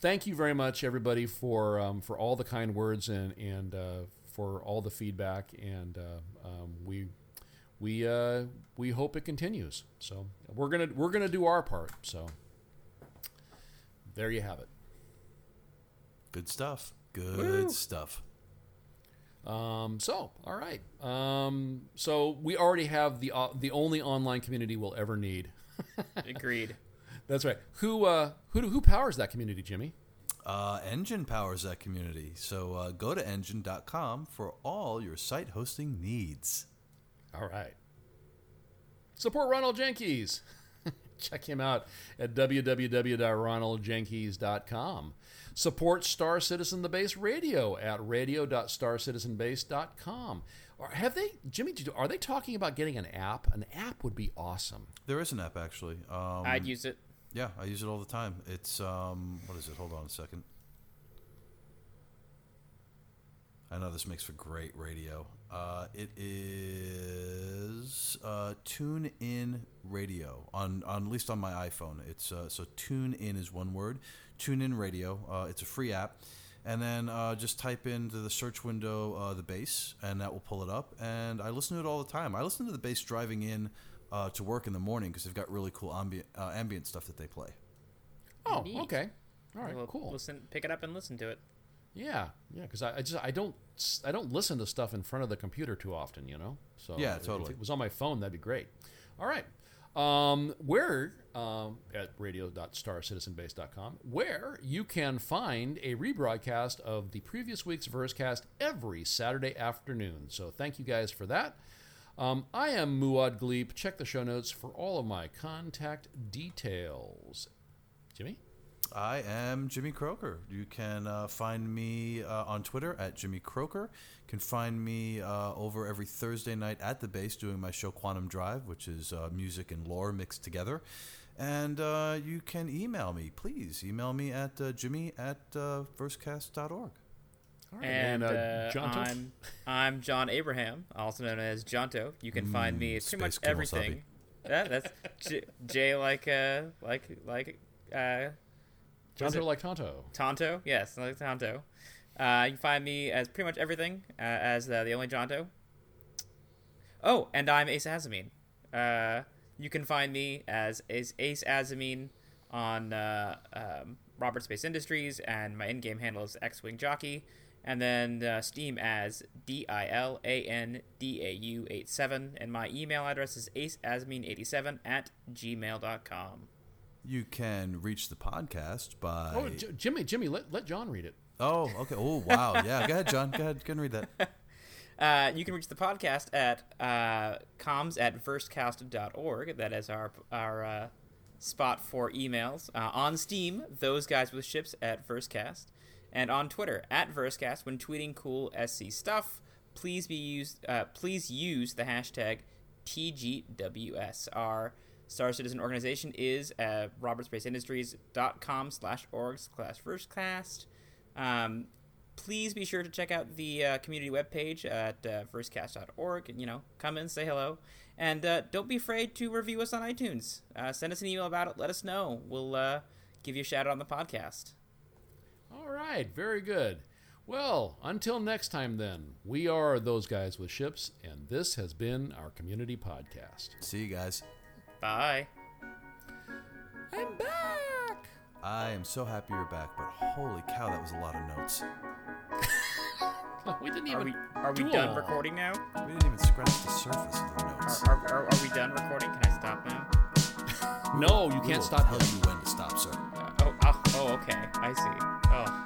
thank you very much everybody for um, for all the kind words and and uh, for all the feedback and uh, um, we we uh, we hope it continues so we're gonna we're gonna do our part so there you have it Good stuff. Good stuff. Um, so, all right. Um, so we already have the uh, the only online community we'll ever need. Agreed. That's right. Who uh, who who powers that community, Jimmy? Uh, Enjin powers that community. So uh, go to enjin.com for all your site hosting needs. All right. Support Ronald Jenkins. check him out at www.ronaldjenkins.com. Support Star Citizen the Base Radio at radio.starcitizenbase.com. Or have they, Jimmy? Are they talking about getting an app? An app would be awesome. There is an app actually. Um, I'd use it. Yeah, I use it all the time. It's um, what is it? Hold on a second. I know this makes for great radio. Uh, it is uh, Tune In Radio on, on at least on my iPhone. It's uh, so Tune In is one word. Tune In Radio. Uh, it's a free app, and then uh, just type into the search window uh, the Base, and that will pull it up. And I listen to it all the time. I listen to the Base driving in uh, to work in the morning because they've got really cool ambient uh, ambient stuff that they play. Oh, Neat. okay. All right, Well, cool. Listen, pick it up and listen to it. Yeah, yeah, because I, I just I don't I don't listen to stuff in front of the computer too often, you know. So Yeah, totally. If it was on my phone, that'd be great. All right, um, where um, at radio.starcitizenbase.com, where you can find a rebroadcast of the previous week's Versecast every Saturday afternoon. So thank you guys for that. Um, I am Muad Gleep. Check the show notes for all of my contact details. Jimmy. I am Jimmy Croker. You can uh, find me uh, on Twitter at Jimmy Croker. You can find me uh, over every Thursday night at the base doing my show Quantum Drive, which is uh, music and lore mixed together. And uh, you can email me, please. Email me at uh, jimmy at uh, versecast.org. All right, And uh, uh, Jonto? I'm I'm John Abraham, also known as Jonto. You can find me at pretty much Space Kemosabe. everything. Yeah, that's J, J like uh like like uh Jonto like Tonto. Tonto. Yes, like Tonto. Uh, you can find me as pretty much everything uh, as uh, the only Jonto. Oh, and I'm Ace Azamine. Uh, you can find me as Ace, Ace Azamine on uh, um, Robert Space Industries, and my in-game handle is X-Wing Jockey. And then uh, Steam as D I L A N D A U 87. And my email address is aceazamine87 at gmail.com. You can reach the podcast by. Oh, J- Jimmy, Jimmy, let, let John read it. Oh, okay. Oh, wow. Yeah, go ahead, John. Go ahead. Go ahead and read that. Uh, you can reach the podcast at uh, comms at versecast.org. That is our our uh, spot for emails. Uh, on Steam, those guys with ships at Versecast. And on Twitter, at Versecast, when tweeting cool SC stuff, please be used. Uh, please use the hashtag TGWS. Our Star Citizen organization is uh, robertsspaceindustries.com slash org slash Versecast. Um, please be sure to check out the uh, community webpage at uh, versecast.org and you know come in say hello and uh, don't be afraid to review us on itunes uh, send us an email about it let us know we'll uh, give you a shout out on the podcast All right, very good. Well, until next time, then, we are those guys with ships, and this has been our community podcast. See you guys. bye I'm back! I am so happy you're back, but holy cow, that was a lot of notes. We didn't are even. we are we done all. recording now We didn't even scratch the surface of the notes. are, are, are, are we done recording can i stop now No, you We can't will stop tell you when to stop, sir. uh, oh, oh oh okay i see